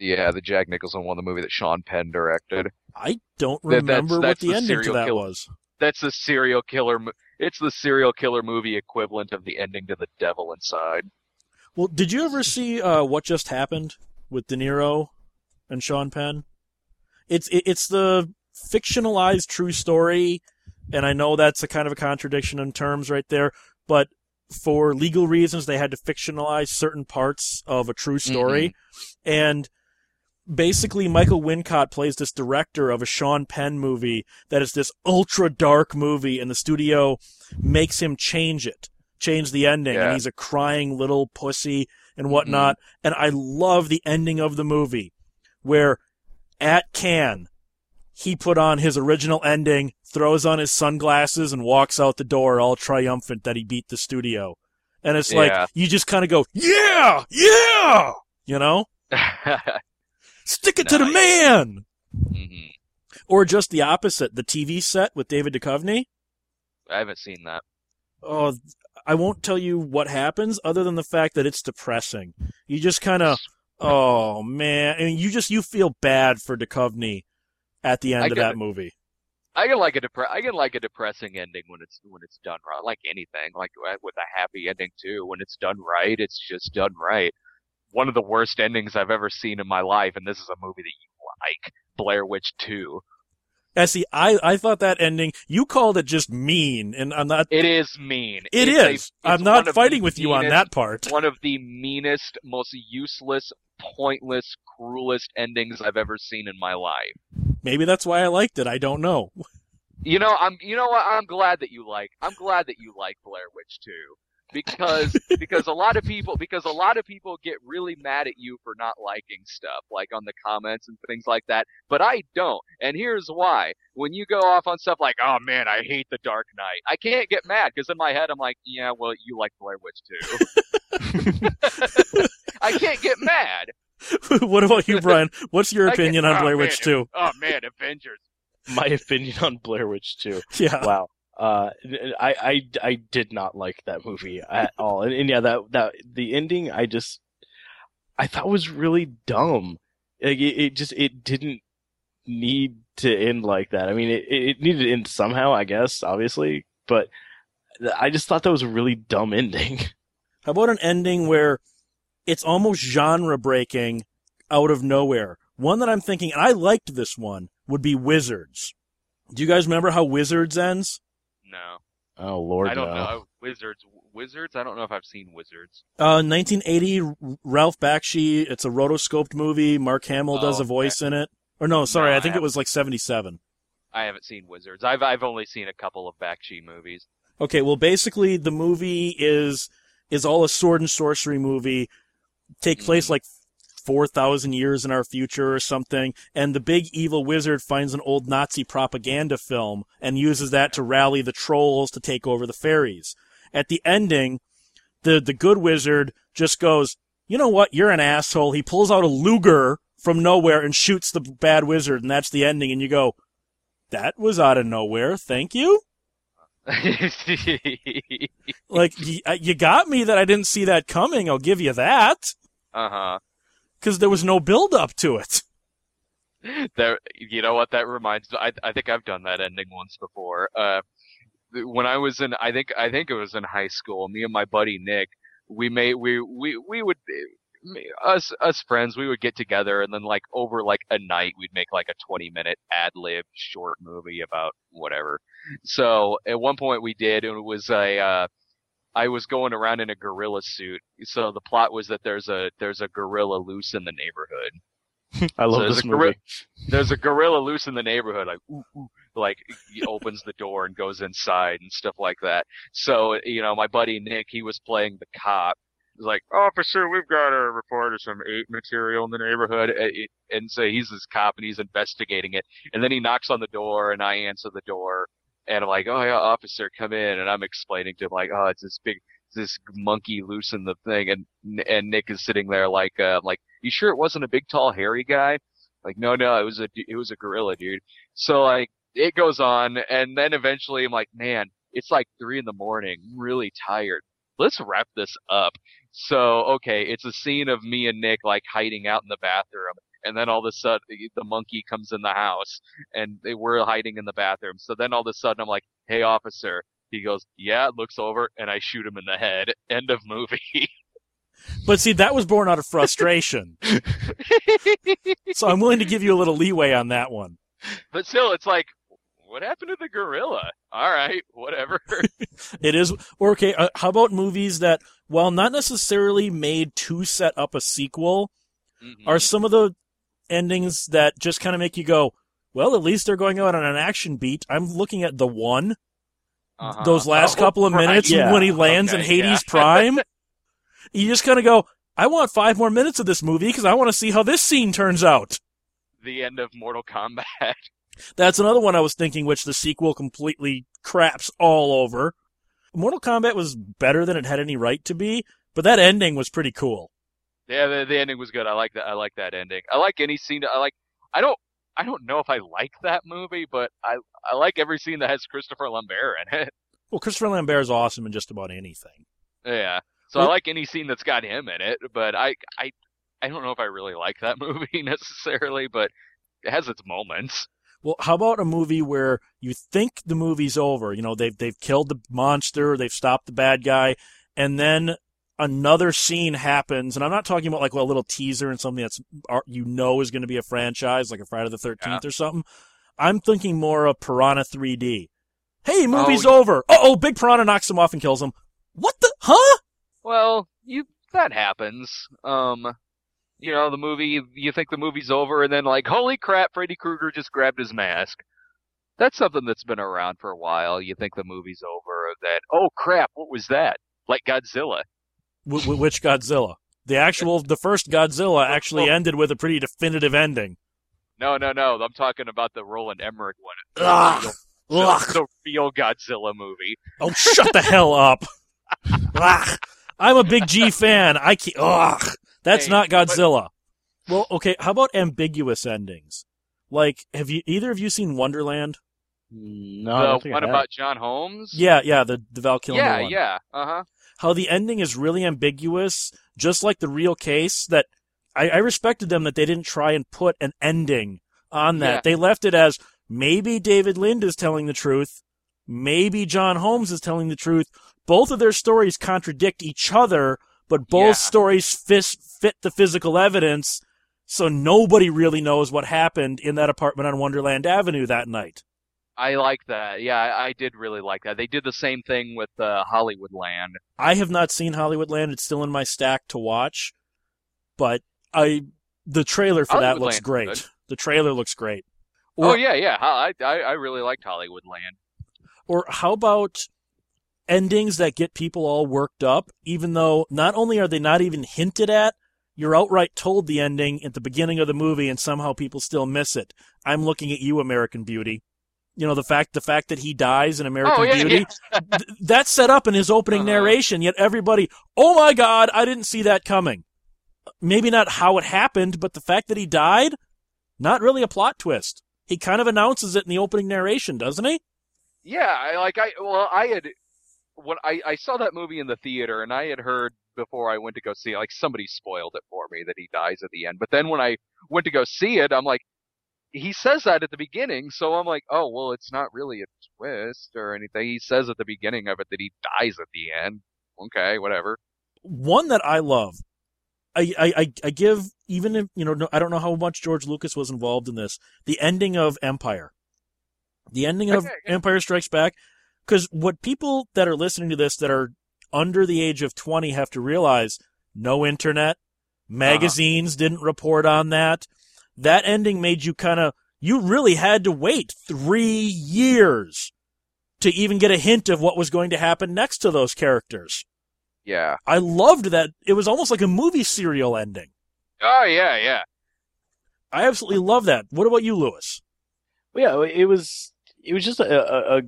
[SPEAKER 2] Yeah, the Jack Nicholson one, the movie that Sean Penn directed.
[SPEAKER 1] I don't
[SPEAKER 2] That- that's-
[SPEAKER 1] remember what the,
[SPEAKER 2] the
[SPEAKER 1] ending to that
[SPEAKER 2] kill-
[SPEAKER 1] was.
[SPEAKER 2] That's the serial killer. It's the serial killer movie equivalent of the ending to The Devil Inside.
[SPEAKER 1] Well, did you ever see uh, what just happened with De Niro and Sean Penn? It's it, it's the fictionalized true story, and I know that's a kind of a contradiction in terms right there, but for legal reasons, they had to fictionalize certain parts of a true story. And basically, Michael Wincott plays this director of a Sean Penn movie that is this ultra dark movie, and the studio makes him change it, change the ending.
[SPEAKER 2] Yeah.
[SPEAKER 1] And he's a crying little pussy and mm-hmm. whatnot. And I love the ending of the movie where at Cannes, he put on his original ending, throws on his sunglasses, and walks out the door all triumphant that he beat the studio. And it's like, you just kind of go, yeah, yeah, you know? Stick it to the
[SPEAKER 2] Nice.
[SPEAKER 1] man!
[SPEAKER 2] Mhm.
[SPEAKER 1] Or just the opposite, the TV set with David Duchovny.
[SPEAKER 2] I haven't seen that.
[SPEAKER 1] Oh, I won't tell you what happens other than the fact that it's depressing. You just kind of, oh man, I mean, you just, you feel bad for Duchovny at the end
[SPEAKER 2] I
[SPEAKER 1] of that
[SPEAKER 2] it.
[SPEAKER 1] movie.
[SPEAKER 2] I can like a depre- I can like a depressing ending when it's when it's done right. Like anything, like uh, with a happy ending too. When it's done right, it's just done right. One of the worst endings I've ever seen in my life, and this is a movie that you like, Blair Witch Two.
[SPEAKER 1] And see, I, I thought that ending, you called it just mean, and I'm not,
[SPEAKER 2] It is mean.
[SPEAKER 1] It
[SPEAKER 2] It's
[SPEAKER 1] is.
[SPEAKER 2] it's
[SPEAKER 1] I'm not fighting with you on that part.
[SPEAKER 2] One of the meanest, most useless, pointless, cruelest endings I've ever seen in my life.
[SPEAKER 1] Maybe that's why I liked it. I don't know.
[SPEAKER 2] You know, I'm. You know what? I'm glad that you like. I'm glad that you like Blair Witch too, because because a lot of people because a lot of people get really mad at you for not liking stuff like on the comments and things like that. But I don't, and here's why. When you go off on stuff like, "Oh man, I hate The Dark Knight," I can't get mad because in my head I'm like, "Yeah, well, you like Blair Witch too." I can't get mad.
[SPEAKER 1] what about you, Brian? What's your opinion on
[SPEAKER 2] oh,
[SPEAKER 1] Blair Witch 2?
[SPEAKER 2] Oh man, Avengers.
[SPEAKER 3] My opinion on Blair Witch 2.
[SPEAKER 1] Yeah.
[SPEAKER 3] Wow. Uh, I, I, I did not like that movie at all. And, and yeah, that, that, the ending, I just, I thought was really dumb. Like, it, it just, it didn't need to end like that. I mean, it, it needed to end somehow, I guess, obviously, but I just thought that was a really dumb ending.
[SPEAKER 1] How about an ending where it's almost genre breaking out of nowhere? One that I'm thinking, and I liked this one, would be Wizards. Do you guys remember how Wizards ends?
[SPEAKER 2] No,
[SPEAKER 3] Oh, Lord,
[SPEAKER 2] I don't
[SPEAKER 3] no.
[SPEAKER 2] know. Wizards, wizards. I don't know if I've seen Wizards.
[SPEAKER 1] Uh, 1980, Ralph Bakshi. It's a rotoscoped movie. Mark Hamill does
[SPEAKER 2] Oh,
[SPEAKER 1] a voice in it. Or no, sorry,
[SPEAKER 2] No,
[SPEAKER 1] I
[SPEAKER 2] I
[SPEAKER 1] think it was like 77.
[SPEAKER 2] I haven't seen Wizards. I've I've only seen a couple of Bakshi movies.
[SPEAKER 1] Okay, well, basically, the movie is is all a sword and sorcery movie. Take place
[SPEAKER 2] Mhm.
[SPEAKER 1] like four thousand years in our future or something, and the big evil wizard finds an old Nazi propaganda film and uses that to rally the trolls to take over the fairies. At the ending, the the good wizard just goes, "You know what? You're an asshole." He pulls out a Luger from nowhere and shoots the bad wizard, and that's the ending. And you go, "That was out of nowhere. Thank you." like y- uh, you got me that I didn't see that coming. I'll give you that
[SPEAKER 2] uh huh.
[SPEAKER 1] Because there was no build up to it.
[SPEAKER 2] There, you know what that reminds? I I think I've done that ending once before. Uh, when I was in, I think I think it was in high school. Me and my buddy Nick, we made we we we would me- us us friends we would get together and then like over like a night we'd make like a 20 minute ad lib short movie about whatever so at one point we did and it was a uh I was going around in a gorilla suit so the plot was that there's a there's a gorilla loose in the neighborhood
[SPEAKER 3] I love
[SPEAKER 2] So there's
[SPEAKER 3] this
[SPEAKER 2] a
[SPEAKER 3] movie.
[SPEAKER 2] gorilla- there's a gorilla loose in the neighborhood, like ooh, ooh, like he opens the door and goes inside and stuff like that. So you know, my buddy Nick, he was playing the cop. He's like, "Officer, we've got a report of some ape material in the neighborhood," and and so he's this cop and he's investigating it. And then he knocks on the door, and I answer the door, and I'm like, "Oh yeah, officer, come in." And I'm explaining to him like, "Oh, it's this big." This monkey loose in the thing, and and Nick is sitting there like, uh, like, you sure it wasn't a big, tall, hairy guy? Like, no, no, it was a, it was a gorilla, dude. So like, it goes on, and then eventually I'm like, man, it's like three in the morning. I'm really tired. Let's wrap this up. So, okay, it's a scene of me and Nick like hiding out in the bathroom, and then all of a sudden the monkey comes in the house, and they were hiding in the bathroom. So then all of a sudden I'm like, hey officer. He goes, yeah, looks over, and I shoot him in the head. End of movie.
[SPEAKER 1] But see, that was born out of frustration. so I'm willing to give you a little leeway on that one.
[SPEAKER 2] but still, it's like, what happened to the gorilla? All right, whatever.
[SPEAKER 1] It is or okay. Uh, how about movies that, while not necessarily made to set up a sequel,
[SPEAKER 2] Mhm.
[SPEAKER 1] are some of the endings that just kind of make you go, "Well, at least they're going out on an action beat." I'm looking at the one,
[SPEAKER 2] Uh-huh.
[SPEAKER 1] those last
[SPEAKER 2] Oh,
[SPEAKER 1] couple of
[SPEAKER 2] right.
[SPEAKER 1] minutes
[SPEAKER 3] yeah.
[SPEAKER 1] when he lands in Hades
[SPEAKER 2] yeah.
[SPEAKER 1] Prime. you just kind of go, "I want five more minutes of this movie because I want to see how this scene turns out."
[SPEAKER 2] the end of Mortal Kombat.
[SPEAKER 1] That's another one I was thinking, which the sequel completely craps all over. Mortal Kombat was better than it had any right to be, but that ending was pretty cool.
[SPEAKER 2] Yeah, the, the ending was good. I like that. I like that ending. I like any scene. I like. I don't. I don't know if I like that movie, but I I like every scene that has Christopher Lambert in it.
[SPEAKER 1] Well, Christopher Lambert is awesome in just about anything.
[SPEAKER 2] Yeah. So I like any scene that's got him in it, but I I I don't know if I really like that movie necessarily, but it has its moments.
[SPEAKER 1] Well, how about a movie where you think the movie's over? You know, they've they've killed the monster, they've stopped the bad guy, and then another scene happens. And I'm not talking about like well, a little teaser and something that's you know is going to be a franchise, like a Friday the Thirteenth or something. I'm thinking more of Piranha 3D. Hey, movie's
[SPEAKER 2] yeah.
[SPEAKER 1] over. Uh oh, Big Piranha knocks him off and kills him. What the? Huh?
[SPEAKER 2] Well, you that happens. Um, you know, the movie. You think the movie's over, and then like, holy crap, Freddy Krueger just grabbed his mask. That's something that's been around for a while. You think the movie's over, that oh crap, what was that? Like Godzilla.
[SPEAKER 1] W- w- which Godzilla? The actual, the first Godzilla actually ended with a pretty definitive ending.
[SPEAKER 2] No, no, no. I'm talking about the Roland Emmerich one.
[SPEAKER 1] Ugh.
[SPEAKER 2] The,
[SPEAKER 1] Ugh.
[SPEAKER 2] the real Godzilla movie.
[SPEAKER 1] Oh, shut the hell up. Ugh. I'm a big G fan. I can't. Ugh. That's
[SPEAKER 2] Hey,
[SPEAKER 1] not
[SPEAKER 2] but-
[SPEAKER 1] Godzilla. Well, okay. How about ambiguous endings? Like, have you either of you seen Wonderland?
[SPEAKER 3] No, I
[SPEAKER 2] the one about John Holmes.
[SPEAKER 1] Yeah, yeah, the the Val Kilmer
[SPEAKER 2] yeah,
[SPEAKER 1] one.
[SPEAKER 2] yeah. Uh huh.
[SPEAKER 1] How the ending is really ambiguous, just like the real case. That I, I respected them that they didn't try and put an ending on that.
[SPEAKER 2] Yeah.
[SPEAKER 1] They left it as maybe David Lind is telling the truth, maybe John Holmes is telling the truth. Both of their stories contradict each other, but both
[SPEAKER 2] Yeah.
[SPEAKER 1] stories fis- fit the physical evidence. So nobody really knows what happened in that apartment on Wonderland Avenue that night.
[SPEAKER 2] I like that. Yeah, I, I did really like that. They did the same thing with uh, Hollywoodland.
[SPEAKER 1] I have not seen Hollywoodland. It's still in my stack to watch, but I the trailer for that looks great.
[SPEAKER 2] good.
[SPEAKER 1] The trailer looks great.
[SPEAKER 2] oh yeah, yeah. I, I I really liked Hollywoodland.
[SPEAKER 1] or how about endings that get people all worked up, even though not only are they not even hinted at, you're outright told the ending at the beginning of the movie, and somehow people still miss it. I'm looking at you, American Beauty. You know the fact the fact that he dies in American
[SPEAKER 2] oh yeah,
[SPEAKER 1] Beauty.
[SPEAKER 2] yeah.
[SPEAKER 1] th- that's set up in his opening
[SPEAKER 2] Uh-huh.
[SPEAKER 1] narration, yet everybody, oh my god, I didn't see that coming. Maybe not how it happened, but the fact that he died, not really a plot twist. He kind of announces it in the opening narration, doesn't he?
[SPEAKER 2] Yeah, I like I well I had when I I saw that movie in the theater and I had heard before I went to go see it like somebody spoiled it for me that he dies at the end. But then when I went to go see it, I'm like he says that at the beginning, so I'm like, "Oh, well, it's not really a twist or anything." He says at the beginning of it that he dies at the end. Okay, whatever.
[SPEAKER 1] One that I love, I, I, I, give, even if, you know, no- I don't know how much George Lucas was involved in this, the ending of Empire. The ending of
[SPEAKER 2] Okay, yeah.
[SPEAKER 1] Empire Strikes Back. Because what people that are listening to this that are under the age of 20 have to realize no internet, uh-huh. magazines didn't report on that. That ending made you kind of, you really had to wait three years to even get a hint of what was going to happen next to those characters.
[SPEAKER 2] Yeah.
[SPEAKER 1] I loved that. It was almost like a movie serial ending.
[SPEAKER 2] Oh yeah, yeah.
[SPEAKER 1] I absolutely love that. What about you, Lewis?
[SPEAKER 3] Well, yeah, it was it was just a, a, a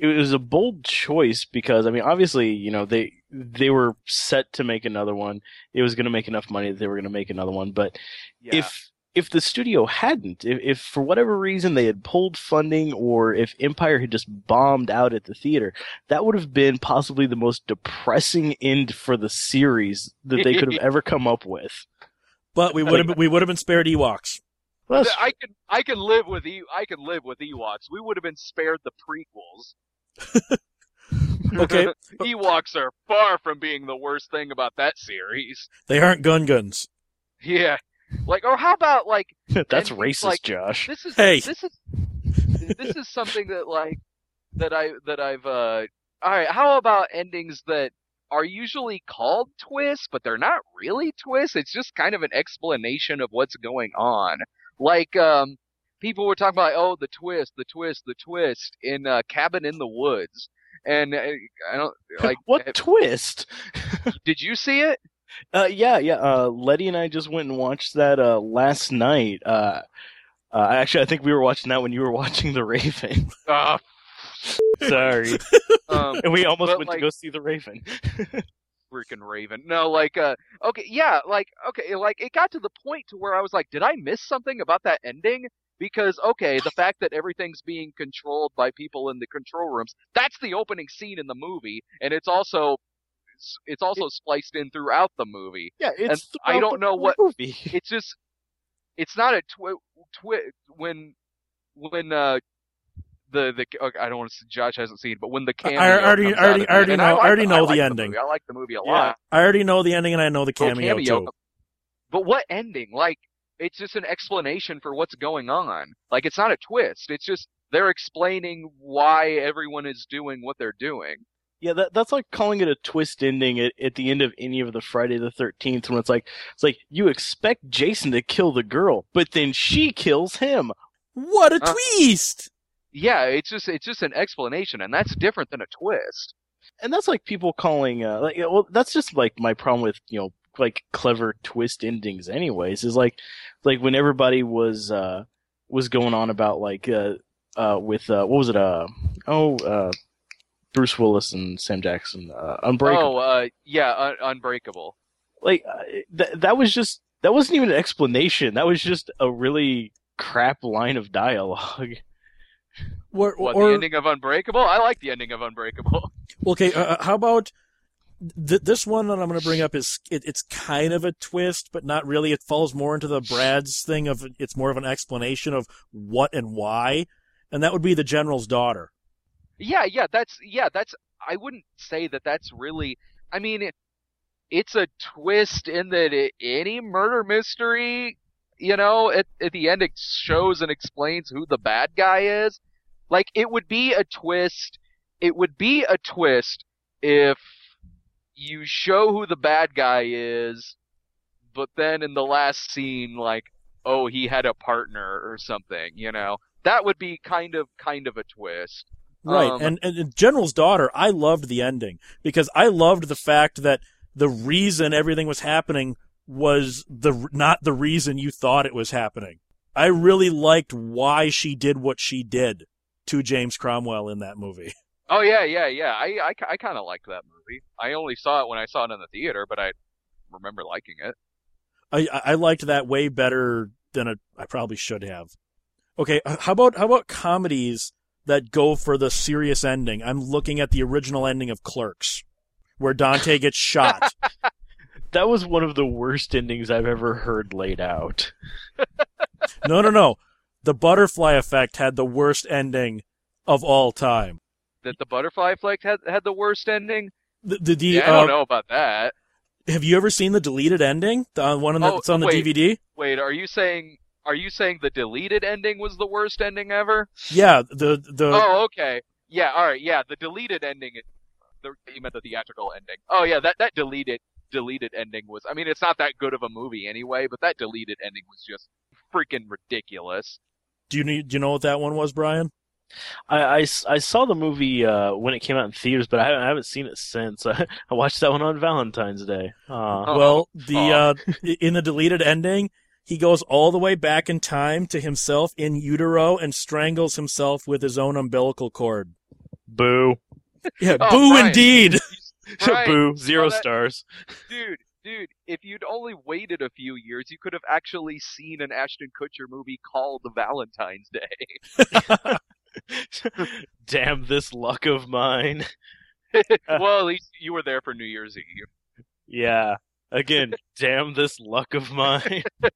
[SPEAKER 3] it was a bold choice because I mean, obviously, you know, they they were set to make another one. It was going to make enough money that they were going to make another one. But
[SPEAKER 2] Yeah.
[SPEAKER 3] if if the studio hadn't, if, if for whatever reason they had pulled funding, or if Empire had just bombed out at the theater, that would have been possibly the most depressing end for the series that they could have ever come up with.
[SPEAKER 1] But we would have we would have been spared Ewoks.
[SPEAKER 3] Well,
[SPEAKER 2] I can I can live with e I can live with Ewoks. We would have been spared the prequels.
[SPEAKER 1] Okay,
[SPEAKER 2] Ewoks are far from being the worst thing about that series.
[SPEAKER 1] they aren't gun guns.
[SPEAKER 2] Yeah. Like or how about like
[SPEAKER 3] that's racist,
[SPEAKER 2] like-
[SPEAKER 3] Josh.
[SPEAKER 2] this is
[SPEAKER 1] Hey.
[SPEAKER 2] this is this is something that like that I that I've uh all right, how about endings that are usually called twists, but they're not really twists. It's just kind of an explanation of what's going on. Like um people were talking about oh the twist, the twist, the twist in uh, Cabin in the Woods. And uh, I don't like
[SPEAKER 3] what twist?
[SPEAKER 2] did you see it?
[SPEAKER 3] Uh, yeah, yeah. Uh, Letty and I just went and watched that uh, last night. Uh, uh, actually, I think we were watching that when you were watching The Raven.
[SPEAKER 2] Uh,
[SPEAKER 3] Sorry,
[SPEAKER 2] um,
[SPEAKER 3] and we almost went
[SPEAKER 2] like-
[SPEAKER 3] to go see The Raven.
[SPEAKER 2] freaking Raven. No, like, uh, okay, yeah, like, okay, like, it got to the point to where I was like, did I miss something about that ending? Because, okay, the fact that everything's being controlled by people in the control rooms, that's the opening scene in the movie, and it's also, it's also spliced in throughout the movie.
[SPEAKER 3] yeah, it's.
[SPEAKER 2] I don't know what-
[SPEAKER 3] movie.
[SPEAKER 2] It's just, it's not a twi, twi, when, when, uh, the the okay, I don't want to. Josh hasn't seen, but when the cameo I
[SPEAKER 1] already-
[SPEAKER 2] already- the
[SPEAKER 1] already
[SPEAKER 2] and I
[SPEAKER 1] know-
[SPEAKER 2] like
[SPEAKER 1] already
[SPEAKER 2] the-
[SPEAKER 1] know
[SPEAKER 2] like
[SPEAKER 1] the ending.
[SPEAKER 2] movie. I like the movie a
[SPEAKER 3] Yeah.
[SPEAKER 2] lot.
[SPEAKER 1] I already know the ending and I know the
[SPEAKER 2] Oh,
[SPEAKER 1] cameo, too.
[SPEAKER 2] But what ending? Like, it's just an explanation for what's going on. Like, it's not a twist. It's just they're explaining why everyone is doing what they're doing.
[SPEAKER 3] Yeah, that, that's like calling it a twist ending at, at the end of any of the Friday the Thirteenth, when it's like it's like you expect Jason to kill the girl, but then she kills him.
[SPEAKER 1] What a
[SPEAKER 2] Uh,
[SPEAKER 1] twist!
[SPEAKER 2] Yeah, it's just it's just an explanation, and that's different than a twist.
[SPEAKER 3] and that's like people calling uh like well that's just like my problem with you know like clever twist endings anyways is like like when everybody was uh was going on about like uh uh with uh what was it uh oh uh Bruce Willis and Sam Jackson uh Unbreakable
[SPEAKER 2] Oh, uh, yeah, un- Unbreakable.
[SPEAKER 3] like uh, th- that was just that wasn't even an explanation that was just a really crap line of dialogue
[SPEAKER 1] Or,
[SPEAKER 2] What
[SPEAKER 1] or-
[SPEAKER 2] the ending of Unbreakable? I like the ending of Unbreakable.
[SPEAKER 1] okay, uh, how about th- this one that I'm going to bring up is it, it's kind of a twist, but not really. It falls more into the Brad's thing of it's more of an explanation of what and why, and that would be the general's daughter.
[SPEAKER 2] Yeah, yeah, that's yeah, that's. I wouldn't say that that's really. I mean, it, it's a twist in that it, any murder mystery, you know, at at the end it shows and explains who the bad guy is. Like it would be a twist. It would be a twist if you show who the bad guy is, but then in the last scene, like, oh, he had a partner or something. You know, that would be kind of kind of a twist.
[SPEAKER 1] Right,
[SPEAKER 2] Um,
[SPEAKER 1] and, and General's daughter, I loved the ending because I loved the fact that the reason everything was happening was the not the reason you thought it was happening. I really liked why she did what she did to James Cromwell in that movie.
[SPEAKER 2] Oh yeah, yeah, yeah. I I, I kind of like that movie. I only saw it when I saw it in the theater, but I remember liking it.
[SPEAKER 1] I I I liked that way better than a, I probably should have. Okay, how about how about comedies that go for the serious ending? I'm looking at the original ending of Clerks, where Dante gets shot.
[SPEAKER 3] that was one of the worst endings I've ever heard laid out
[SPEAKER 1] No, no, no. The Butterfly Effect had the worst ending of all time.
[SPEAKER 2] That the Butterfly Effect had had the worst ending.
[SPEAKER 1] The, the, the
[SPEAKER 2] Yeah, I
[SPEAKER 1] uh,
[SPEAKER 2] don't know about that.
[SPEAKER 1] Have you ever seen the deleted ending? The uh, one on the,
[SPEAKER 2] Oh,
[SPEAKER 1] that's on the
[SPEAKER 2] wait.
[SPEAKER 1] DVD.
[SPEAKER 2] Wait, are you saying are you saying the deleted ending was the worst ending ever?
[SPEAKER 1] Yeah, the the
[SPEAKER 2] oh, okay. Yeah, all right. Yeah, the deleted ending. The you meant the theatrical ending. Oh yeah, that that deleted deleted ending was. I mean, it's not that good of a movie anyway, but that deleted ending was just freaking ridiculous.
[SPEAKER 1] do you need, do you know what that one was, Brian?
[SPEAKER 3] I I saw the movie uh, when it came out in theaters, but I haven't, I haven't seen it since. I, I watched that one on Valentine's Day. Aw.
[SPEAKER 2] Oh.
[SPEAKER 1] Well, the uh, in the deleted ending, he goes all the way back in time to himself in utero and strangles himself with his own umbilical cord.
[SPEAKER 3] Boo.
[SPEAKER 1] Yeah,
[SPEAKER 2] Oh,
[SPEAKER 1] boo
[SPEAKER 2] Brian.
[SPEAKER 1] indeed.
[SPEAKER 2] Brian,
[SPEAKER 3] Boo. Zero
[SPEAKER 2] well, that-
[SPEAKER 3] stars.
[SPEAKER 2] dude, dude, if you'd only waited a few years, you could have actually seen an Ashton Kutcher movie called Valentine's Day.
[SPEAKER 3] Damn this luck of mine.
[SPEAKER 2] well, at least you were there for New Year's Eve.
[SPEAKER 3] Yeah. Again, damn this luck of mine.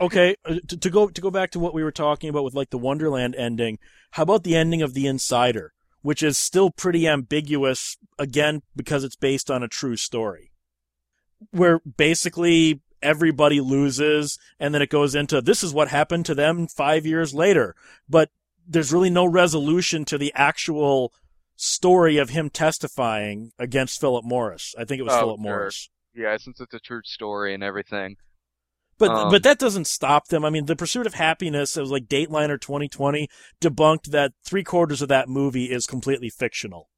[SPEAKER 1] Okay, uh, to, to go to go back to what we were talking about with like the Wonderland ending. How about the ending of The Insider, which is still pretty ambiguous again because it's based on a true story, where basically everybody loses, and then it goes into this is what happened to them five years later. But there's really no resolution to the actual story of him testifying against Philip Morris. I think it was
[SPEAKER 2] Oh,
[SPEAKER 1] Philip
[SPEAKER 2] sure.
[SPEAKER 1] Morris.
[SPEAKER 2] Yeah, since it's a true story and everything.
[SPEAKER 1] But
[SPEAKER 2] Um,
[SPEAKER 1] but that doesn't stop them. I mean, the Pursuit of Happiness. It was like Dateliner 2020 debunked that three quarters of that movie is completely fictional.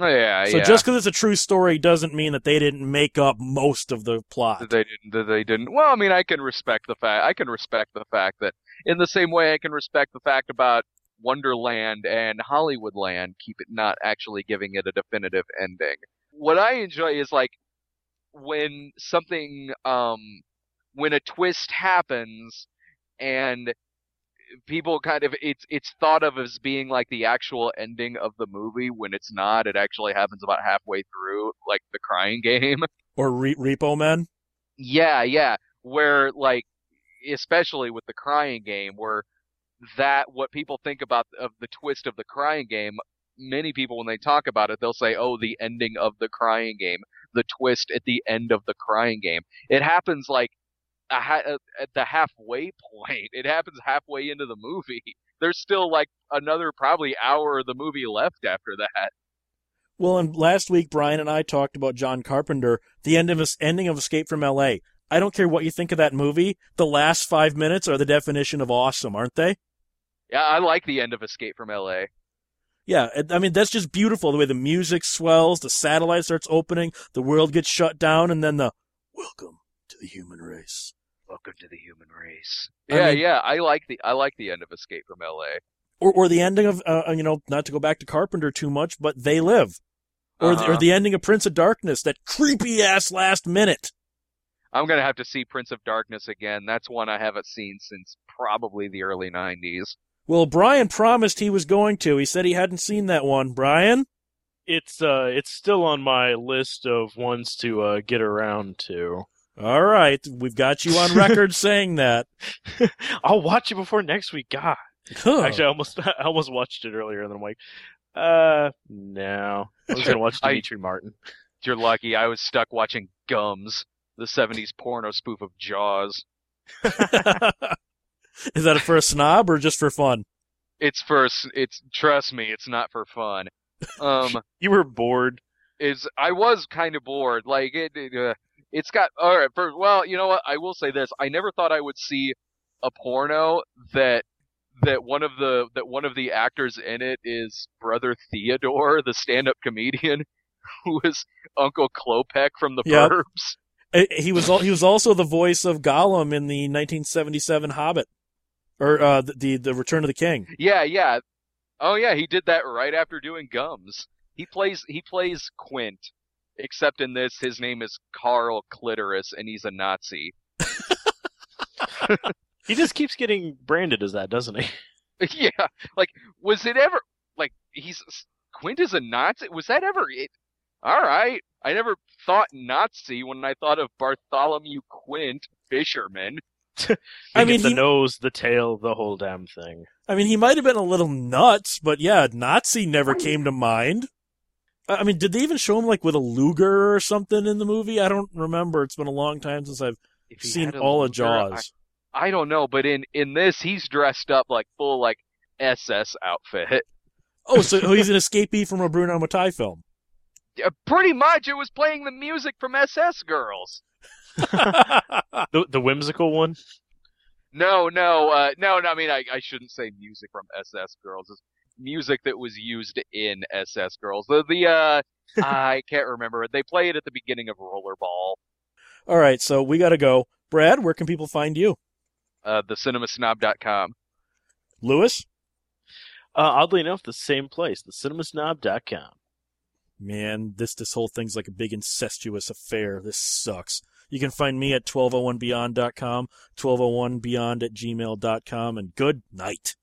[SPEAKER 2] Oh, yeah,
[SPEAKER 1] so
[SPEAKER 2] yeah.
[SPEAKER 1] just because it's a true story doesn't mean that they didn't make up most of the plot.
[SPEAKER 2] they didn't they didn't well i mean i can respect the fact i can respect the fact that in the same way i can respect the fact about wonderland and hollywoodland keep it not actually giving it a definitive ending what i enjoy is like when something um when a twist happens and people kind of it's it's thought of as being like the actual ending of the movie when it's not it actually happens about halfway through like the crying game
[SPEAKER 1] Or Re- Repo Men.
[SPEAKER 2] yeah, yeah. Where like, especially with the crying game, where that what people think about of the twist of the crying game. Many people, when they talk about it, they'll say, "Oh, the ending of the crying game, the twist at the end of the crying game." It happens like ha- uh, at the halfway point. It happens halfway into the movie. There's still like another probably hour of the movie left after that.
[SPEAKER 1] Well, and last week Brian and I talked about John Carpenter, the end of ending of Escape from L.A. I don't care what you think of that movie. The last five minutes are the definition of awesome, aren't they?
[SPEAKER 2] Yeah, I like the end of Escape from L.A.
[SPEAKER 1] Yeah, I mean that's just beautiful. The way the music swells, the satellite starts opening, the world gets shut down, and then the welcome to the human race.
[SPEAKER 2] Welcome to the human race.
[SPEAKER 1] I
[SPEAKER 2] Yeah,
[SPEAKER 1] mean-
[SPEAKER 2] yeah, I like the I like the end of Escape from L.A.
[SPEAKER 1] Or, or the ending of, uh, you know, not to go back to Carpenter too much, but They Live. Or,
[SPEAKER 2] Uh-huh.
[SPEAKER 1] or the ending of Prince of Darkness, that creepy ass last minute.
[SPEAKER 2] I'm gonna have to see Prince of Darkness again. That's one I haven't seen since probably the early '90s.
[SPEAKER 1] Well, Brian promised he was going to. He said he hadn't seen that one. Brian?
[SPEAKER 3] It's uh, it's still on my list of ones to uh, get around to.
[SPEAKER 1] All right, we've got you on record saying that.
[SPEAKER 3] I'll watch it before next week. God,
[SPEAKER 1] Huh.
[SPEAKER 3] actually, I almost I almost watched it earlier, and then I'm like, uh, no, I was gonna watch
[SPEAKER 2] I-
[SPEAKER 3] Demetri Martin.
[SPEAKER 2] You're lucky. I was stuck watching Gums, the '70s porno spoof of Jaws.
[SPEAKER 1] Is that for a snob or just for fun?
[SPEAKER 2] It's for it's trust me, it's not for fun. Um,
[SPEAKER 3] You were bored.
[SPEAKER 2] is I was kind of bored. Like it, it uh, it's got all right. For, well, you know what? I will say this: I never thought I would see a porno that that one of the that one of the actors in it is brother Theodore, the stand-up comedian, who is Uncle Klopek from the
[SPEAKER 1] Yep.
[SPEAKER 2] Burbs.
[SPEAKER 1] Uh, He was he was also the voice of Gollum in the 1977 Hobbit, or uh, the, the the Return of the King.
[SPEAKER 2] Yeah, yeah. Oh yeah, he did that right after doing Gums. He plays he plays Quint, except in this his name is Carl Clitoris and he's a Nazi.
[SPEAKER 3] He just keeps getting branded as that, doesn't he?
[SPEAKER 2] yeah, like was it ever like he's Quint is a Nazi? Was that ever it? All right, I never thought Nazi when I thought of Bartholomew Quint, fisherman.
[SPEAKER 3] You
[SPEAKER 1] I mean,
[SPEAKER 3] the
[SPEAKER 1] he-
[SPEAKER 3] nose, the tail, the whole damn thing.
[SPEAKER 1] I mean, he might have been a little nuts, but yeah, Nazi never came to mind. I I mean, did they even show him like with a Luger or something in the movie? I don't remember. It's been a long time since I've seen
[SPEAKER 2] had a
[SPEAKER 1] all of
[SPEAKER 2] Luger, I-
[SPEAKER 1] Jaws.
[SPEAKER 2] I don't know, but in in this he's dressed up like full like SS outfit.
[SPEAKER 1] Oh, so oh, he's an escapee from a Bruno Mattei film.
[SPEAKER 2] Yeah, pretty much, it was playing the music from SS Girls.
[SPEAKER 3] The the whimsical one.
[SPEAKER 2] No, no, uh, no, no. I mean, I, I shouldn't say music from SS Girls. It's music that was used in SS Girls. The the uh, I can't remember. They play it at the beginning of Rollerball.
[SPEAKER 1] All right, so we got to go. Brad, where can people find you?
[SPEAKER 2] Uh, thecinemasnob.com.
[SPEAKER 1] Lewis?
[SPEAKER 3] Uh, oddly enough, the same place, thecinemasnob.com.
[SPEAKER 1] Man, this this whole thing's like a big incestuous affair. This sucks. You can find me at 1201beyond.com, 1201beyond at gmail.com, and good night.